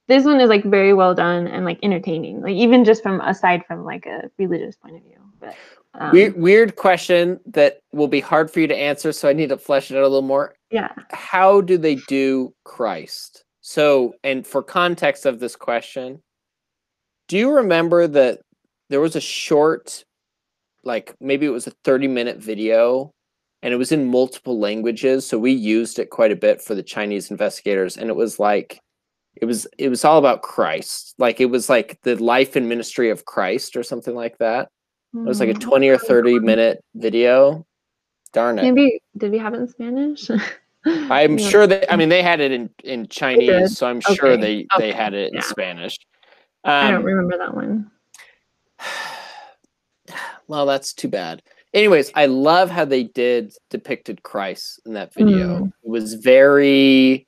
this one is like very well done and like entertaining. Like even just from aside from like a religious point of view. But um, Weird, weird question that will be hard for you to answer, so I need to flesh it out a little more. Yeah. How do they do Christ? So, and for context of this question, do you remember that there was a short, like maybe it was a 30 minute video and it was in multiple languages. So we used it quite a bit for the Chinese investigators, and it was like it was it was all about Christ. Like it was like the life and ministry of Christ or something like that. It was like a Mm, 20 or 30 minute video. Darn it. Maybe did we have it in Spanish? I'm Yeah. sure they I mean they had it in in Chinese, so I'm sure Okay, they they okay, had it in yeah. Spanish. I don't Um, remember that one. well, that's too bad. Anyways, I love how they did depicted Christ in that video. Mm. It was very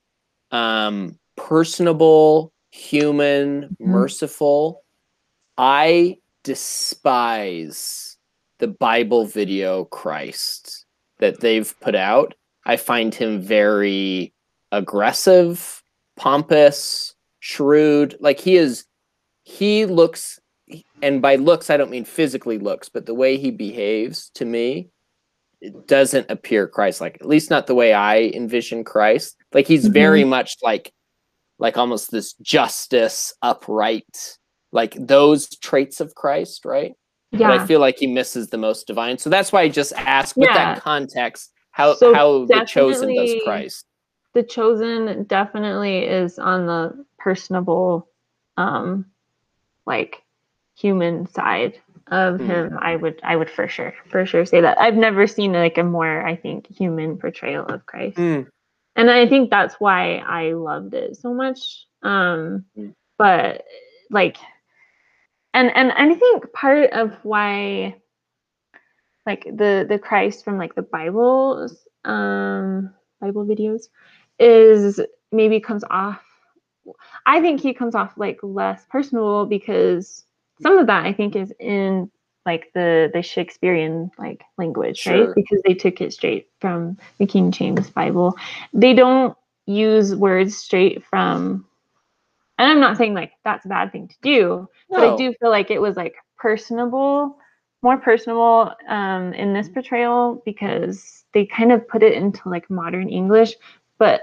um personable, human, Mhm. merciful. I despise the Bible video Christ that they've put out. I find him very aggressive, pompous, shrewd. Like he is he looks and by looks I don't mean physically looks, but the way he behaves to me it doesn't appear Christ like. At least not the way I envision Christ. Like he's mm-hmm. very much like like almost this justice, upright, like those traits of Christ, right? But Yeah. I feel like he misses the most divine. So that's why I just ask with Yeah. that context how So how the chosen does Christ. the chosen definitely is on the personable um like human side of Hmm. him i would i would for sure for sure say that i've never seen like a more i think human portrayal of christ Hmm. and i think that's why i loved it so much um Mm. but like and and i think part of why like the the christ from like the bible um bible videos is maybe comes off i think he comes off like less personal because some of that i think is in like the the shakespearean like language Sure. right because they took it straight from the king james bible. They don't use words straight from and i'm not saying like that's a bad thing to do but i do feel like it was like personable more personable um, in this portrayal because they kind of put it into like modern english but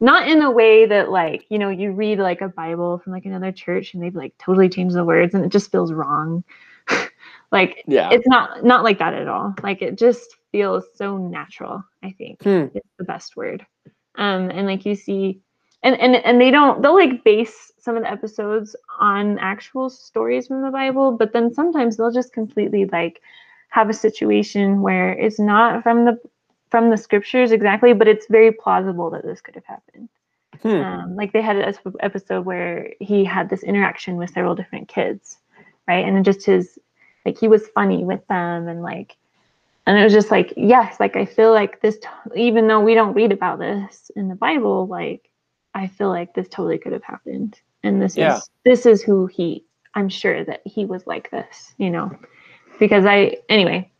not in a way that like you know you read like a bible from like another church and they've like totally changed the words and it just feels wrong like Yeah. it's not not like that at all like it just feels so natural i think Hmm. it's the best word um and like you see and and and they don't they'll like base some of the episodes on actual stories from the bible but then sometimes they'll just completely like have a situation where it's not from the from the scriptures exactly but it's very plausible that this could have happened Hmm. um, like they had an ep- episode where he had this interaction with several different kids right and then just his like he was funny with them and like and it was just like yes like i feel like this even though we don't read about this in the bible like i feel like this totally could have happened. And this Yeah. is this is who he i'm sure that he was like this you know? Because i anyway.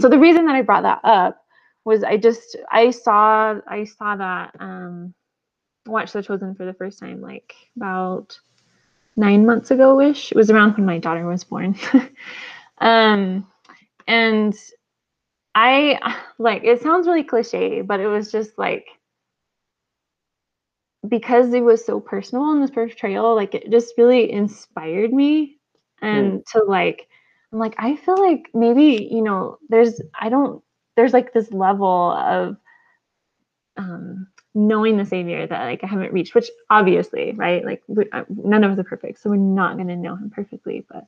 So the reason that i brought that up was i just i saw i saw that um watched the chosen for the first time like about nine months ago ish it was around when my daughter was born. Um and i like it sounds really cliche but it was just like because it was so personal in this portrayal like it just really inspired me and to like i'm like i feel like maybe you know there's i don't there's like this level of um knowing the savior that like i haven't reached which obviously right? Like we, uh, none of us are perfect so we're not going to know him perfectly but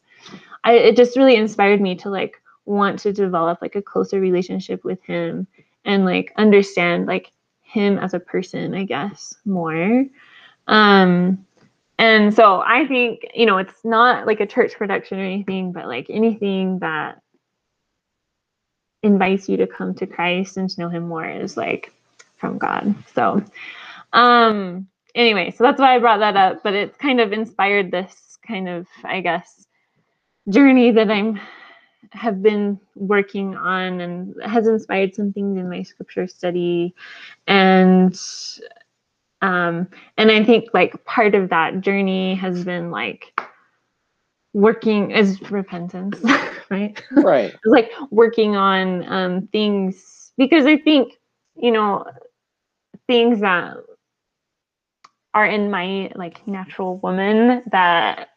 i it just really inspired me to like want to develop like a closer relationship with him and like understand like him as a person i guess more. Um and so i think you know it's not like a church production or anything but like anything that invites you to come to christ and to know him more is like from god. So um anyway so that's why i brought that up but it's kind of inspired this kind of i guess journey that i'm have been working on and has inspired some things in my scripture study and um and i think like part of that journey has been like working as repentance right Right. like working on um things because i think you know things that are in my like natural woman that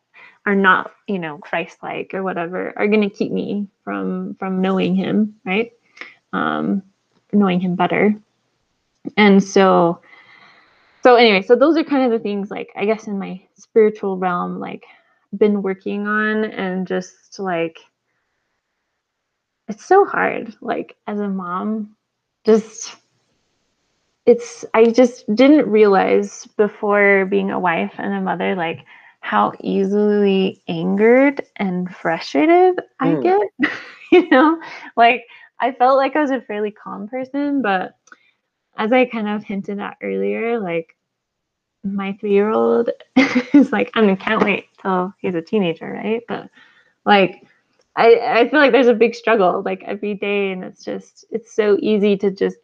are not you know christ-like or whatever are going to keep me from from knowing him right um knowing him better. And so so anyway, so those are kind of the things like I guess in my spiritual realm like been working on and just like it's so hard like as a mom just it's i just didn't realize before being a wife and a mother like how easily angered and frustrated i Mm. get you know? Like i felt like i was a fairly calm person but as i kind of hinted at earlier like my three-year-old is like i mean can't wait till he's a teenager right? But like I, I feel like there's a big struggle like every day and it's just it's so easy to just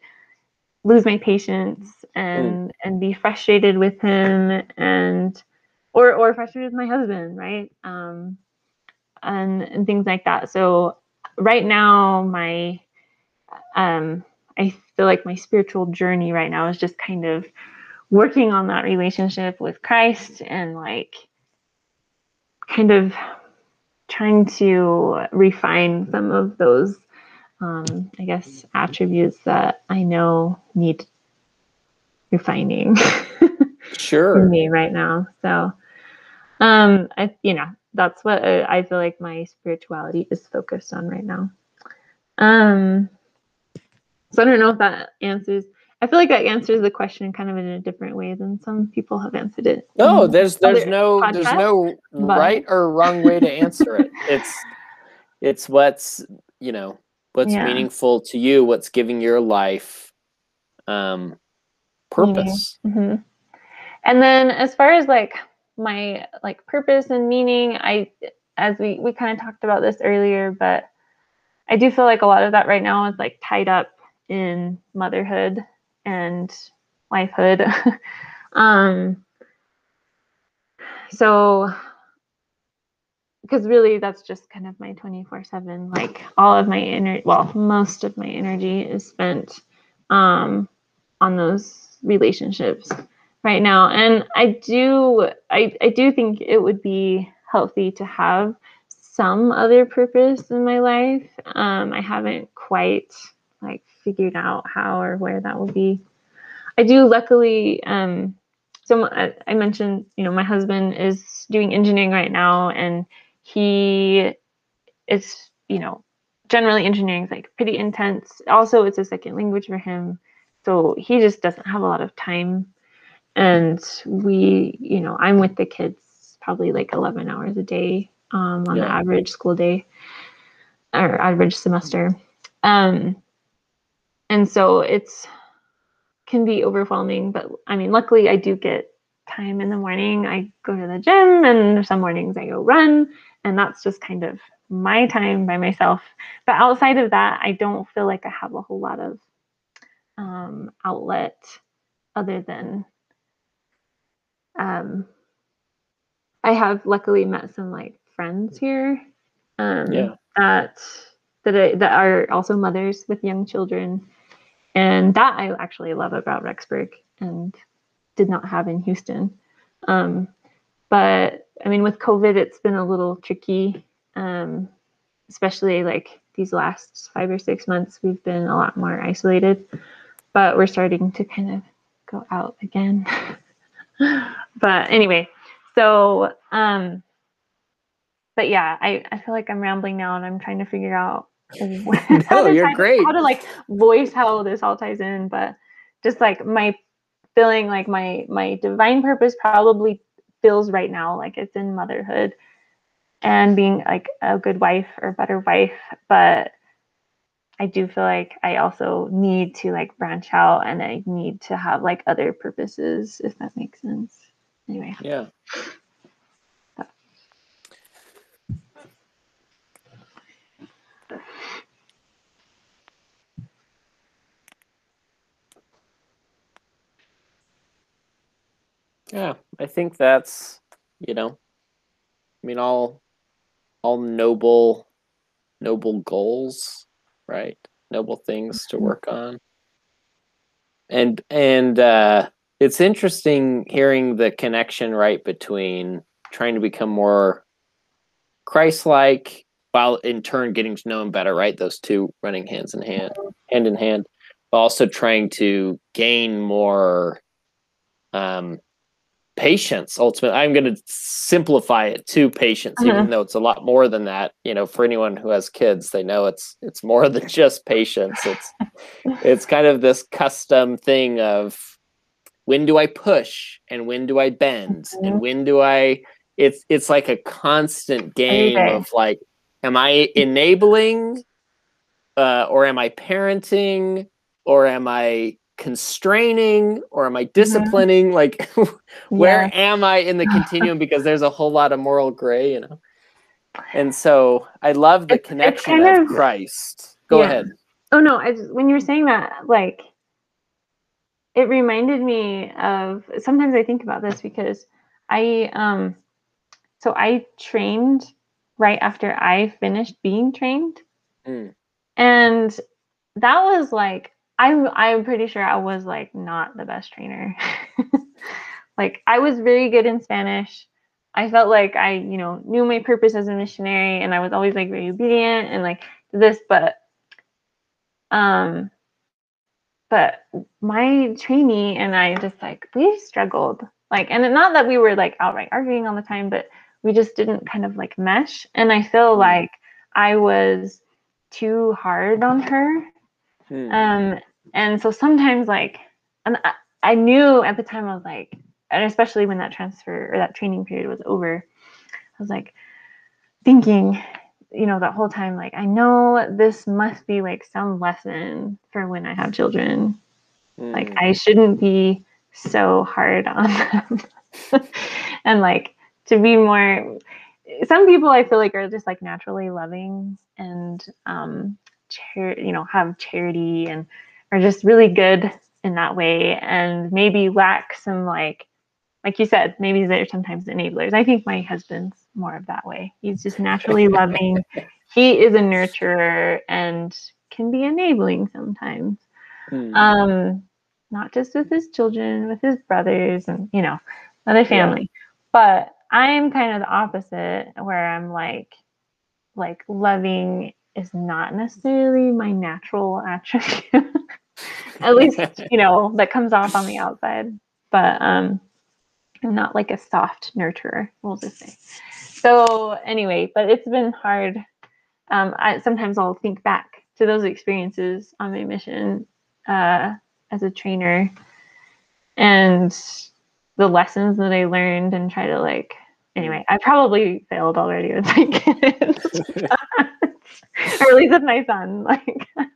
lose my patience and and be frustrated with him and or or frustrated with my husband right um and and things like that so right now my um i feel like my spiritual journey right now is just kind of working on that relationship with christ and like kind of trying to refine some of those um, I guess attributes that I know need refining in Sure. me right now. So, um, I you know that's what uh, I feel like my spirituality is focused on right now. Um, so I don't know if that answers. I feel like that answers the question kind of in a different way than some people have answered it. No, there's there's other no there's no but- right or wrong way to answer it. It's it's what's you know what's Yeah. meaningful to you, what's giving your life um purpose. mm-hmm. And then as far as like my like purpose and meaning, I as we we kind of talked about this earlier, but I do feel like a lot of that right now is like tied up in motherhood and wifehood. um so because really that's just kind of my 24/7 like all of my energy well most of my energy is spent um on those relationships right now. And i do I, I do think it would be healthy to have some other purpose in my life. Um, i haven't quite like figured out how or where that will be. I do luckily um, so I, mentioned you know my husband is doing engineering right now and he is you know generally engineering is like pretty intense. Also it's a second language for him. So he just doesn't have a lot of time and we you know i'm with the kids probably like 11 hours a day um, on the average school day or average semester. Um, and so it's can be overwhelming but i mean luckily i do get time in the morning. I go to the gym and some mornings i go run and that's just kind of my time by myself. But outside of that i don't feel like i have a whole lot of um, outlet other than um, I have luckily met some like friends here um, Yeah. that that I, that are also mothers with young children, and that I actually love about Rexburg and did not have in Houston. Um, but I mean, with COVID, it's been a little tricky, um, especially like these last five or six months. We've been a lot more isolated, but we're starting to kind of go out again. but anyway, so um, but yeah, I I feel like I'm rambling now, and I'm trying to figure out. how No, to you're tie- great. How to like voice how this all ties in, but just like my feeling like my my divine purpose probably feels right now like it's in motherhood and being like a good wife or better wife but i do feel like i also need to like branch out and i need to have like other purposes if that makes sense. Anyway. Yeah. Yeah, I think that's, you know, I mean all all noble noble goals, right? Noble things to Mhm. work on. And and uh it's interesting hearing the connection right between trying to become more Christ-like while in turn getting to know him better, right? Those two running hands in hand, hand in hand, but also trying to gain more um, patience ultimately i'm going to simplify it to patience Uh-huh. even though it's a lot more than that you know for anyone who has kids they know it's it's more than just patience it's it's kind of this custom thing of when do i push and when do i bend Mhm. and when do i it's it's like a constant game day. of like am i enabling uh, or am i parenting or am i constraining or am i disciplining like where Yeah. am I in the continuum? Because there's a whole lot of moral gray, you know. And so I love the It's- it's connection kind of, of- Christ. Go Yeah. ahead. Oh no, I just, when you were saying that, like, it reminded me of. Sometimes I think about this because I, um, so I trained right after I finished being trained, Mm. and that was like I'm I'm pretty sure I was like not the best trainer. like I was very good in Spanish. I felt like I, you know, knew my purpose as a missionary and I was always like very obedient and like this, but um but my trainee and I just like we struggled. Like and not that we were like outright arguing all the time, but we just didn't kind of like mesh. And I feel Mm. like I was too hard on her Mm. um, and so sometimes like, and I, I knew at the time I was like, and especially when that transfer or that training period was over, I was like thinking, you know, that whole time, like, I know this must be like some lesson for when I have children. Like, Mm. I shouldn't be so hard on them. and like to be more, some people I feel like are just like naturally loving and, um, char- you know, have charity and are just really good in that way and maybe lack some like like you said, maybe they're sometimes enablers. I think my husband's more of that way. He's just naturally loving. He is a nurturer and can be enabling sometimes. Mm. Um, not just with his children, with his brothers and you know, other family. But I'm kind of the opposite where I'm like like loving is not necessarily my natural attribute. At least, you know, that comes off on the outside. But um I'm not like a soft nurturer, we'll just say. So anyway, but it's been hard. Um, I sometimes I'll think back to those experiences on my mission uh, as a trainer and the lessons that I learned and try to like anyway, I probably failed already with my kids. or at least with my son. Like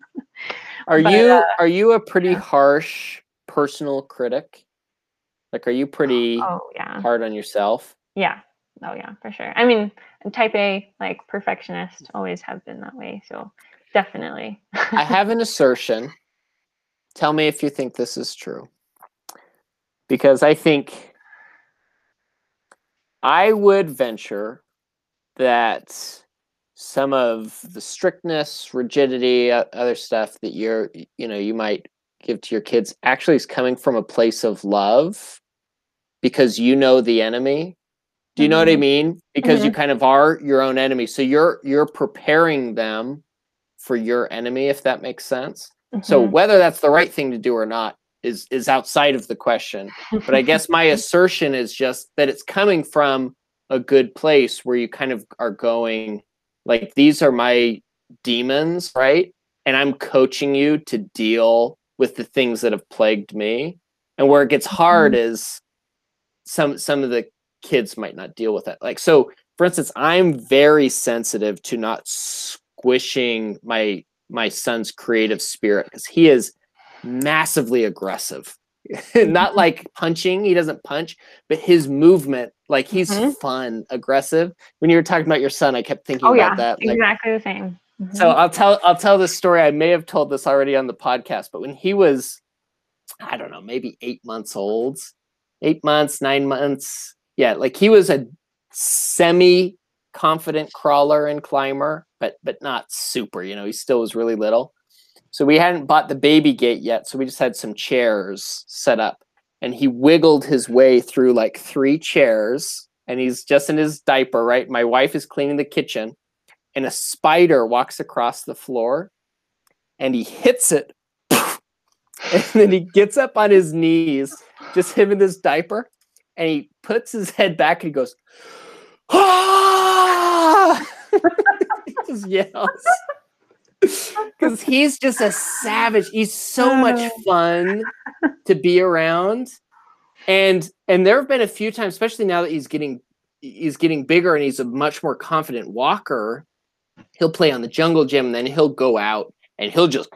Are but, you uh, are you a pretty yeah. harsh personal critic? Like are you pretty oh yeah. hard on yourself? Yeah. Oh yeah, for sure. I mean, type A, like perfectionist, always have been that way. So definitely. I have an assertion. Tell me if you think this is true. Because I think I would venture that some of the strictness, rigidity, other stuff that you're, you know, you might give to your kids actually is coming from a place of love because you know the enemy. Do you know what I Mhm. mean? Because you kind of are your own enemy. So you're you're preparing them for your enemy if that makes sense. So Mhm. whether that's the right thing to do or not is is outside of the question. But I guess my assertion is just that it's coming from a good place where you kind of are going like these are my demons, right? And I'm coaching you to deal with the things that have plagued me. And where it gets mm-hmm. hard is some some of the kids might not deal with it. Like so for instance, I'm very sensitive to not squishing my my son's creative spirit because he is massively aggressive. not mm-hmm. like punching, he doesn't punch, but his movement, like he's Mhm. fun, aggressive. When you were talking about your son, I kept thinking oh about yeah, that. Like, exactly the same. Mhm. so I'll tell I'll tell this story. I may have told this already on the podcast, but when he was, I don't know, maybe eight months old, eight months, nine months, yeah, like he was a semi confident crawler and climber, but but not super. You know, he still was really little. So we hadn't bought the baby gate yet, so we just had some chairs set up, and he wiggled his way through like three chairs, and he's just in his diaper. Right, my wife is cleaning the kitchen and a spider walks across the floor and he hits it and then he gets up on his knees, just him in this diaper, and he puts his head back and he goes, ah! he just yells. Because he's just a savage. He's so much fun to be around. And and there have been a few times, especially now that he's getting he's getting bigger and he's a much more confident walker. He'll play on the jungle gym, and then he'll go out and he'll just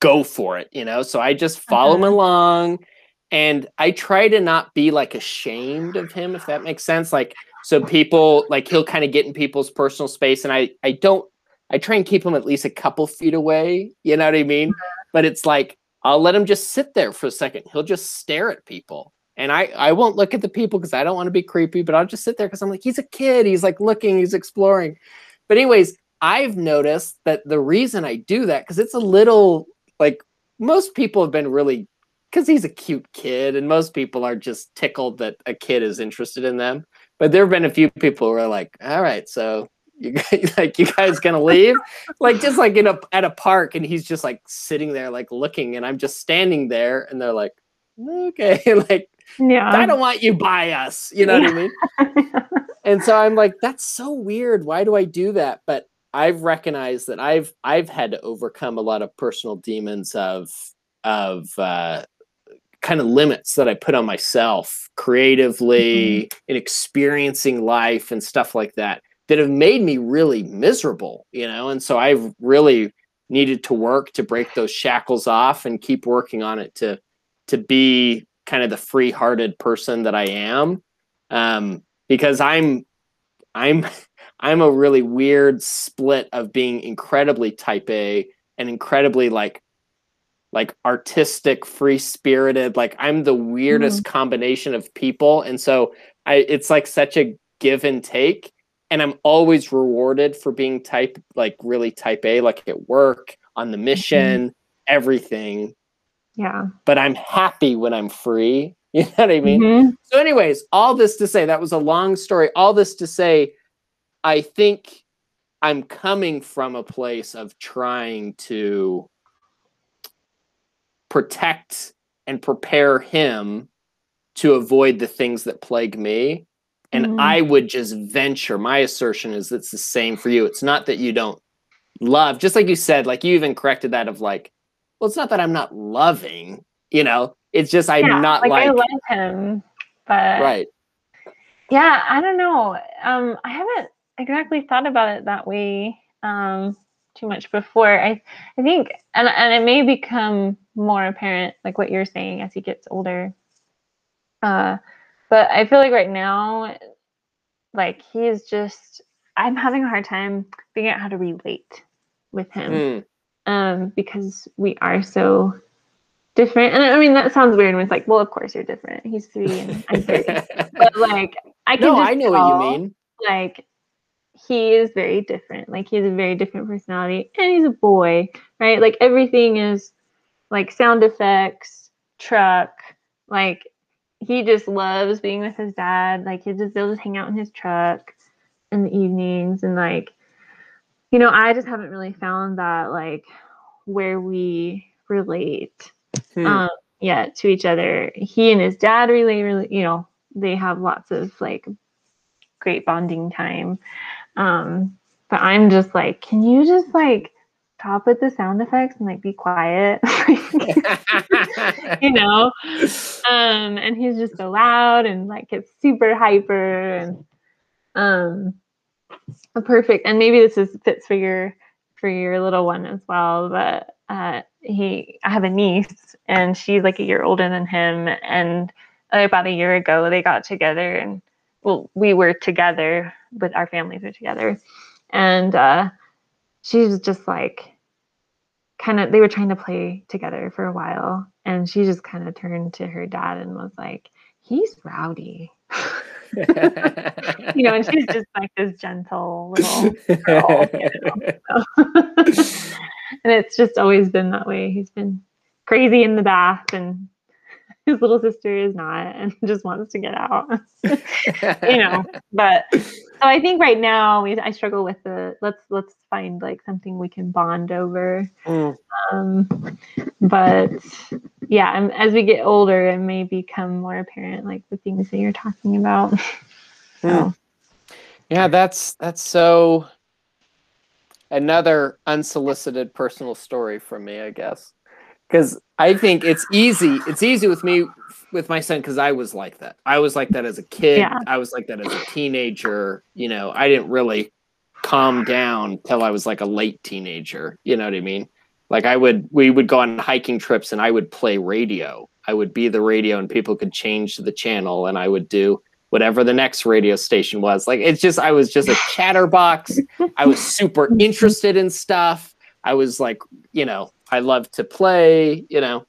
go for it, you know. So I just follow him Uh-huh. along and I try to not be like ashamed of him, if that makes sense. Like so people like he'll kind of get in people's personal space and I I don't I try and keep him at least a couple feet away, you know what I mean? Mm-hmm. But it's like I'll let him just sit there for a second. He'll just stare at people. And I I won't look at the people because I don't want to be creepy, but I'll just sit there because I'm like, he's a kid, he's like looking, he's exploring. But anyways, I've noticed that the reason I do that, because it's a little like most people have been really because he's a cute kid, and most people are just tickled that a kid is interested in them. But there have been a few people who are like, all right, so you guys like you guys gonna leave? like just like in a at a park, and he's just like sitting there like looking, and I'm just standing there, and they're like, okay, like Yeah. I don't want you by us. You know what I mean? and so I'm like, that's so weird. Why do I do that? But I've recognized that I've I've had to overcome a lot of personal demons of of uh, kind of limits that I put on myself creatively in experiencing life and stuff like that that have made me really miserable, you know. And so I've really needed to work to break those shackles off and keep working on it to to be kind of the free-hearted person that I am. Um, because I'm I'm I'm a really weird split of being incredibly type A and incredibly like like artistic, free spirited. Like I'm the weirdest combination of people. And so I it's like such a give and take. And I'm always rewarded for being type like really type A, like at work, on the mission, everything. yeah. But I'm happy when I'm free. You know what I mean? Mhm. So, anyways, all this to say, that was a long story. All this to say, I think I'm coming from a place of trying to protect and prepare him to avoid the things that plague me. And Mhm. I would just venture, my assertion is it's the same for you. It's not that you don't love, just like you said, like you even corrected that of like, well, it's not that I'm not loving, you know, it's just I'm Yeah, not like, like, I love him, but right. yeah, I don't know. Um, I haven't exactly thought about it that way um too much before. I I think and and it may become more apparent like what you're saying as he gets older. Uh but I feel like right now like he's just I'm having a hard time figuring out how to relate with him Mm. um, because we are so different. And I mean, that sounds weird when it's like, well, of course you're different. He's three and I'm 30. but like, I can no, just I know tell, what you mean. Like, he is very different. Like, he has a very different personality and he's a boy, right? Like, everything is like sound effects, truck, like, he just loves being with his dad. Like, he just, they'll just hang out in his truck in the evenings and like, you know, I just haven't really found that like where we relate Hmm. um, yet to each other. He and his dad relate, really, you know, they have lots of like great bonding time. Um, but I'm just like, can you just like stop with the sound effects and like be quiet? you know? Um, and he's just so loud and like gets super hyper and um a perfect and maybe this is fits for your for your little one as well, but uh he I have a niece and she's like a year older than him and about a year ago they got together and well we were together but our families were together and uh she was just like kind of they were trying to play together for a while and she just kind of turned to her dad and was like he's rowdy. You know and she's just like this gentle little girl, you and it's just always been that way. He's been crazy in the bath and his little sister is not and just wants to get out. you know, but so I think right now we I struggle with the let's let's find like something we can bond over. Mm. Um, but yeah, and as we get older, it may become more apparent like the things that you're talking about. so, Yeah, that's that's so another unsolicited personal story from me, I guess. Cuz I think it's easy. It's easy with me with my son cuz I was like that. I was like that as a kid. Yeah. I was like that as a teenager, you know. I didn't really calm down till I was like a late teenager, you know what I mean? Like I would we would go on hiking trips and I would play radio. I would be the radio and people could change the channel and I would do whatever the next radio station was. Like it's just I was just a chatterbox. I was super interested in stuff. I was like, you know, I love to play, you know.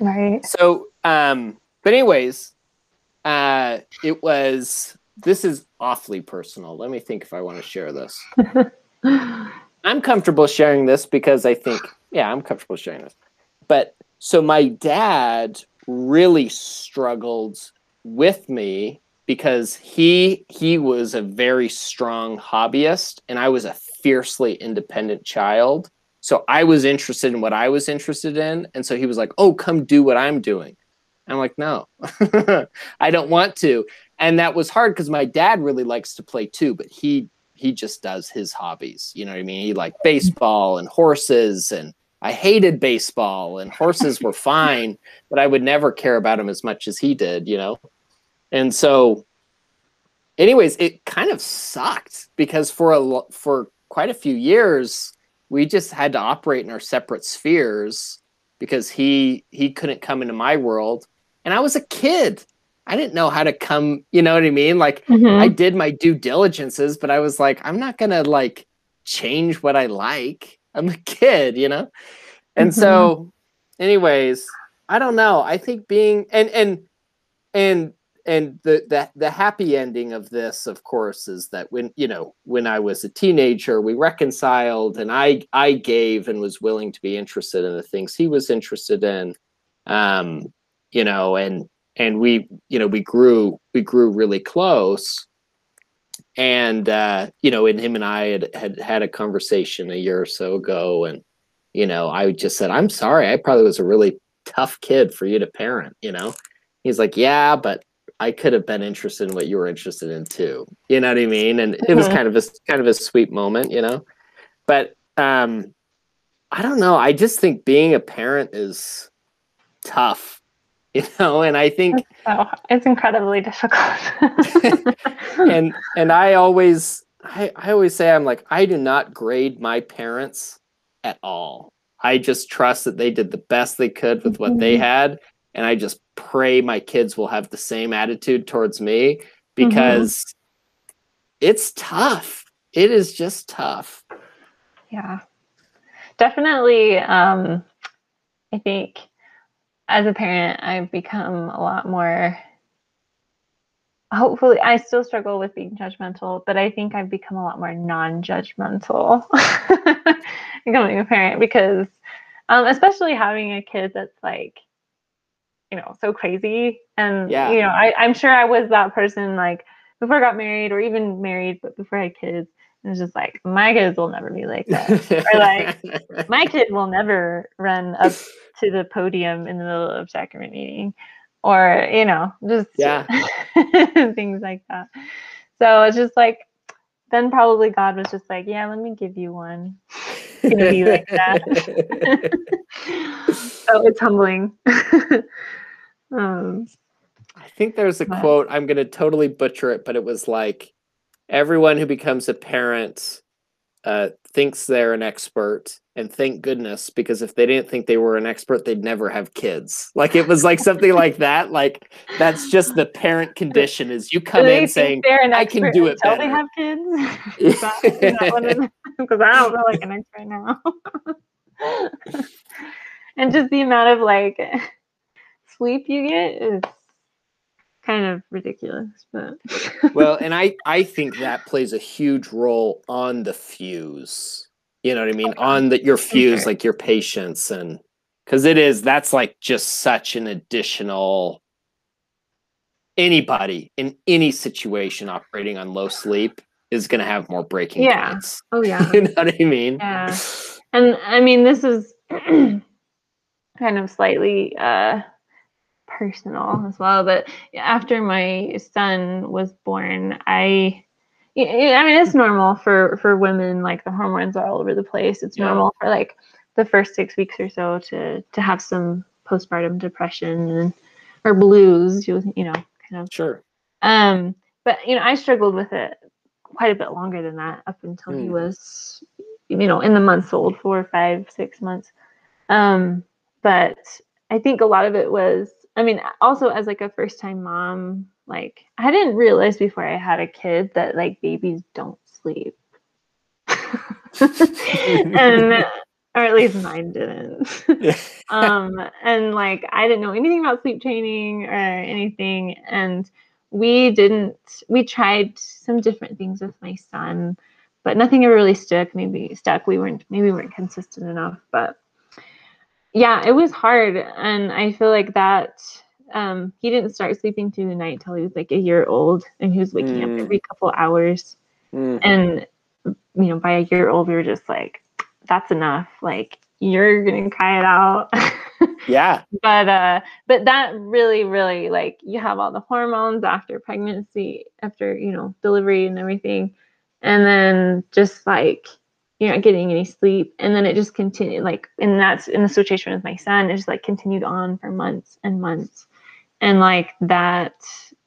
right. So um but anyways, uh it was this is awfully personal. Let me think if I want to share this. I'm comfortable sharing this because I think, yeah, I'm comfortable sharing this. But so my dad really struggled with me because he he was a very strong hobbyist and I was a fiercely independent child. So I was interested in what I was interested in and so he was like, "Oh, come do what I'm doing." I'm like, "No. I don't want to." And that was hard cuz my dad really likes to play too, but he he just does his hobbies. You know what I mean? He liked baseball and horses and I hated baseball and horses were fine, but I would never care about him as much as he did, you know? And so anyways, it kind of sucked because for a for quite a few years we just had to operate in our separate spheres because he he couldn't come into my world and I was a kid. I didn't know how to come, you know what I mean? Like Mhm. I did my due diligences, but I was like, I'm not gonna like change what I like. I'm a kid, you know? And so, anyways, I don't know. I think being and and and and the, the the happy ending of this, of course, is that when you know when I was a teenager, we reconciled, and I I gave and was willing to be interested in the things he was interested in, um, you know, and and we you know we grew we grew really close. And uh you know and him and i had had had a conversation a year or so ago and you know i just said i'm sorry i probably was a really tough kid for you to parent you know? He's like yeah but i could have been interested in what you were interested in too you know what i mean and it was Mhm. kind of a kind of a sweet moment you know but um i don't know i just think being a parent is tough you know and i think it's incredibly difficult. and and I always I, I always say I'm like I do not grade my parents at all. I just trust that they did the best they could with what they Mhm. had and I just pray my kids will have the same attitude towards me because it's tough. It is just tough. yeah definitely um i think as a parent i've become a lot more hopefully i still struggle with being judgmental but i think i've become a lot more non-judgmental becoming a parent because um especially having a kid that's like you know so crazy and Yeah. you know I, i'm sure i was that person like before i got married or even married but before i had kids and it's just like my kids will never be like that Or, like, my kid will never run up to the podium in the middle of sacrament meeting or you know just Yeah. things like that so it's just like then probably god was just like yeah let me give you one it's gonna be like that. so it's humbling um I think there's a quote, I'm going to totally butcher it, but it was like, everyone who becomes a parent uh, thinks they're an expert. And thank goodness, because if they didn't think they were an expert, they'd never have kids. Like it was like something like that. Like that's just the parent condition is you come in saying, "I can do it until they better." have kids Is that- is that what it is? because I don't feel like an expert now. and just the amount of like sleep you get is kind of ridiculous. But well, and I, I think that plays a huge role on the fuse. You know what I mean? On the, your fuse, sure. like your patience and because it is that's like just such an additional anybody in any situation operating on low sleep is going to have more breaking Yeah. points Oh yeah. you know what i mean Yeah. And I mean, this is kind of slightly uh, personal as well. But after my son was born, i i mean, it's normal for for women. Like the hormones are all over the place. It's Yeah. normal for like the first six weeks or so to to have some postpartum depression and or blues. You you know, kind of sure um, but you know, I struggled with it quite a bit longer than that, up until he Mm. was, you know, in the months old, four, five, six months. Um, but I think a lot of it was, I mean, also as like a first time mom, like I didn't realize before I had a kid that like babies don't sleep. and or at least mine didn't. um and like i didn't know anything about sleep training or anything and we didn't we tried some different things with my son but nothing ever really stuck maybe stuck we weren't maybe we weren't consistent enough but yeah it was hard and i feel like that um he didn't start sleeping through the night till he was like a year old and he was waking Mm. up every couple hours. Mm. and you know by a year old we were just like that's enough. Like you're gonna cry it out. Yeah. But uh but that really really like you have all the hormones after pregnancy after you know delivery and everything. And then just like you're not getting any sleep. And then it just continued like and that's in the situation with my son it just like continued on for months and months. And like that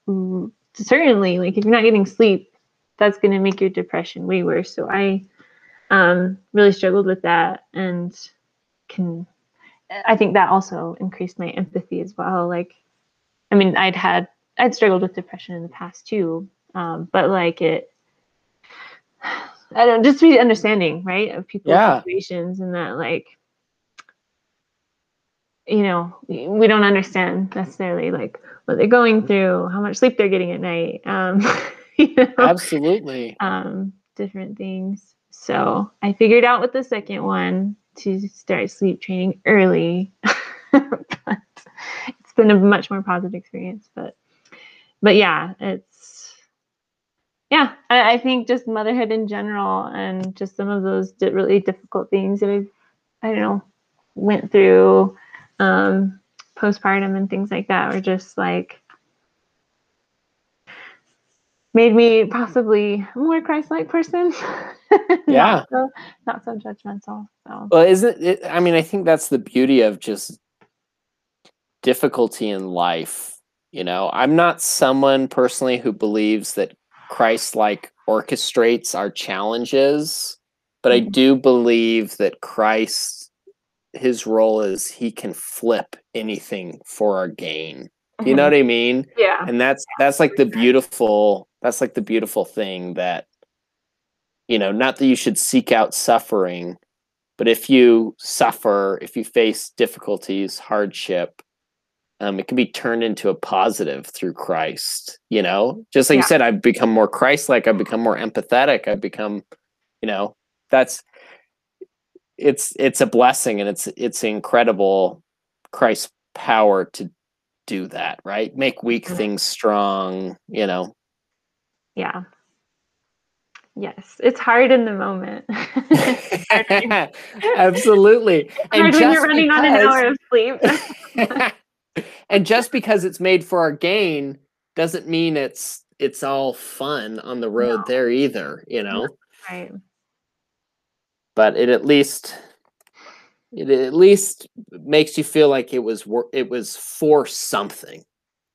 mm, certainly like if you're not getting sleep that's going to make your depression way worse. So i um really struggled with that and can I think that also increased my empathy as well. Like, I mean, I'd had I'd struggled with depression in the past too, um, but like it, I don't just be understanding, right, of people's Yeah. situations and that like, you know, we don't understand necessarily like what they're going through, how much sleep they're getting at night, um, you know, absolutely um, different things. So I figured out with the second one to start sleep training early. but it's been a much more positive experience. But but yeah, it's yeah, I, I think just motherhood in general and just some of those di- really difficult things that I've I don't know went through um postpartum and things like that were just like made me possibly a more Christ-like person. Yeah. not so, not so judgmental. So Well, isn't it? I mean, I think that's the beauty of just difficulty in life. You know, I'm not someone personally who believes that Christ like orchestrates our challenges, but I Mhm. do believe that Christ, his role is he can flip anything for our gain. You know what I mean? yeah, and that's that's like the beautiful that's like the beautiful thing that you know not that you should seek out suffering but if you suffer if you face difficulties hardship um, it can be turned into a positive through christ you know just like Yeah. you said i've become more christ-like i've become more empathetic i've become you know that's it's it's a blessing and it's it's incredible christ's power to do that right make weak Mhm. things strong you know yeah. Yes, it's hard in the moment. absolutely hard when just you're running on an hour of sleep. And just because it's made for our gain doesn't mean it's it's all fun on the road No. there either you know right. but it at least it at least makes you feel like it was wor- it was for something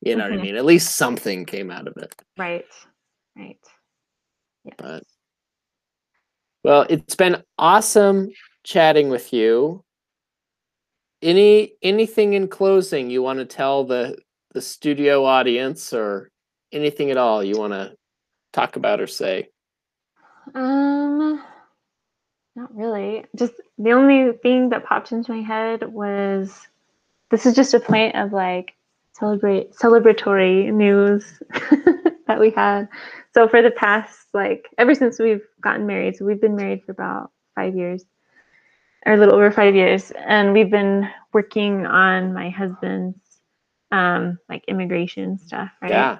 you know what Mhm. i mean at least something came out of it Right. Right. Yes. But- well it's been awesome chatting with you any anything in closing you want to tell the the studio audience or anything at all you want to talk about or say Um, not really. Just the only thing that popped into my head was this is just a point of like celebrate celebratory news that we had. So for the past like ever since we've gotten married, so we've been married for about five years. Or a little over five years, and we've been working on my husband's um, like immigration stuff, right? Yeah.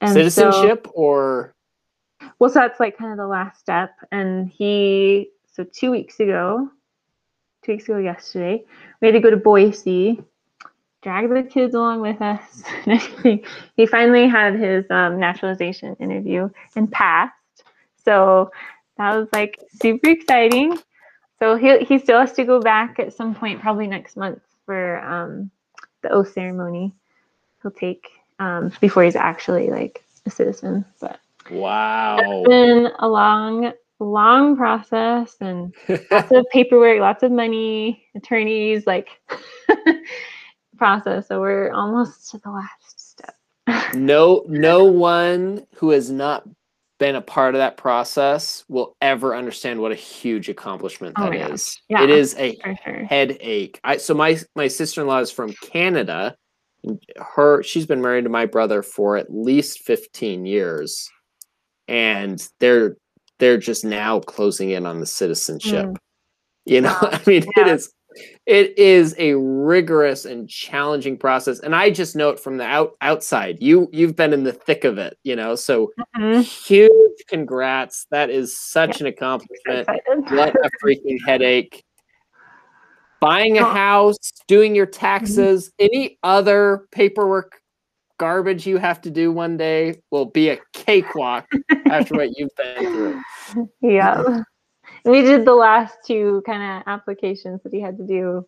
And so- Citizenship or well, so that's like kind of the last step. And he, so two weeks ago, two weeks ago yesterday, we had to go to Boise, drag the kids along with us. and everything. he finally had his um, naturalization interview and passed. So that was like super exciting. So he, he still has to go back at some point, probably next month, for um, the oath ceremony he'll take um, before he's actually like a citizen. But wow. it's been a long, long process and lots of paperwork, lots of money, attorneys, like process. So we're almost to the last step. no no one who has not been a part of that process will ever understand what a huge accomplishment Oh that is. Yeah. It is a sure. headache. I so my my sister-in-law is from Canada. Her she's been married to my brother for at least 15 years. And they're they're just now closing in on the citizenship. Mm. You know, Wow. I mean it Yeah. is it is a rigorous and challenging process. And I just note from the out, outside, you you've been in the thick of it, you know. So Mhm. huge congrats. That is such an accomplishment. What a freaking headache. Buying a Oh. house, doing your taxes, any other paperwork garbage you have to do one day will be a cakewalk after what you've been through. yeah. We did the last two kind of applications that he had to do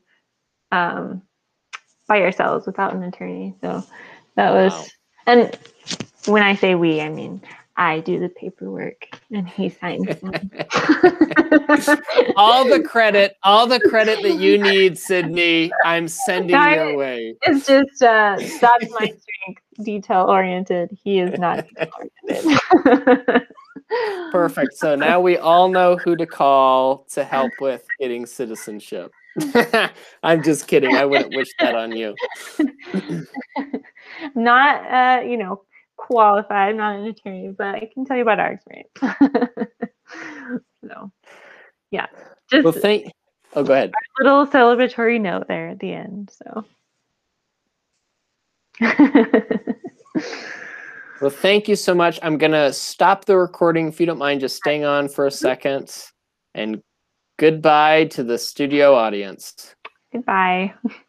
um, by ourselves without an attorney. So that was, Wow. and when I say we, I mean I do the paperwork and he signs them. all the credit, all the credit that you need, Sydney, I'm sending I- your way. It's just uh, that's my strength, detail oriented. He is not detail oriented. Perfect. So now we all know who to call to help with getting citizenship. I'm just kidding. I wouldn't wish that on you. not, uh, you know, qualified, I'm not an attorney, but I can tell you about our experience. so, yeah, just Well, thank. Oh, go ahead. a little celebratory note there at the end. So. Well, thank you so much. I'm gonna stop the recording if you don't mind just staying on for a mm-hmm. second. And goodbye to the studio audience. Goodbye.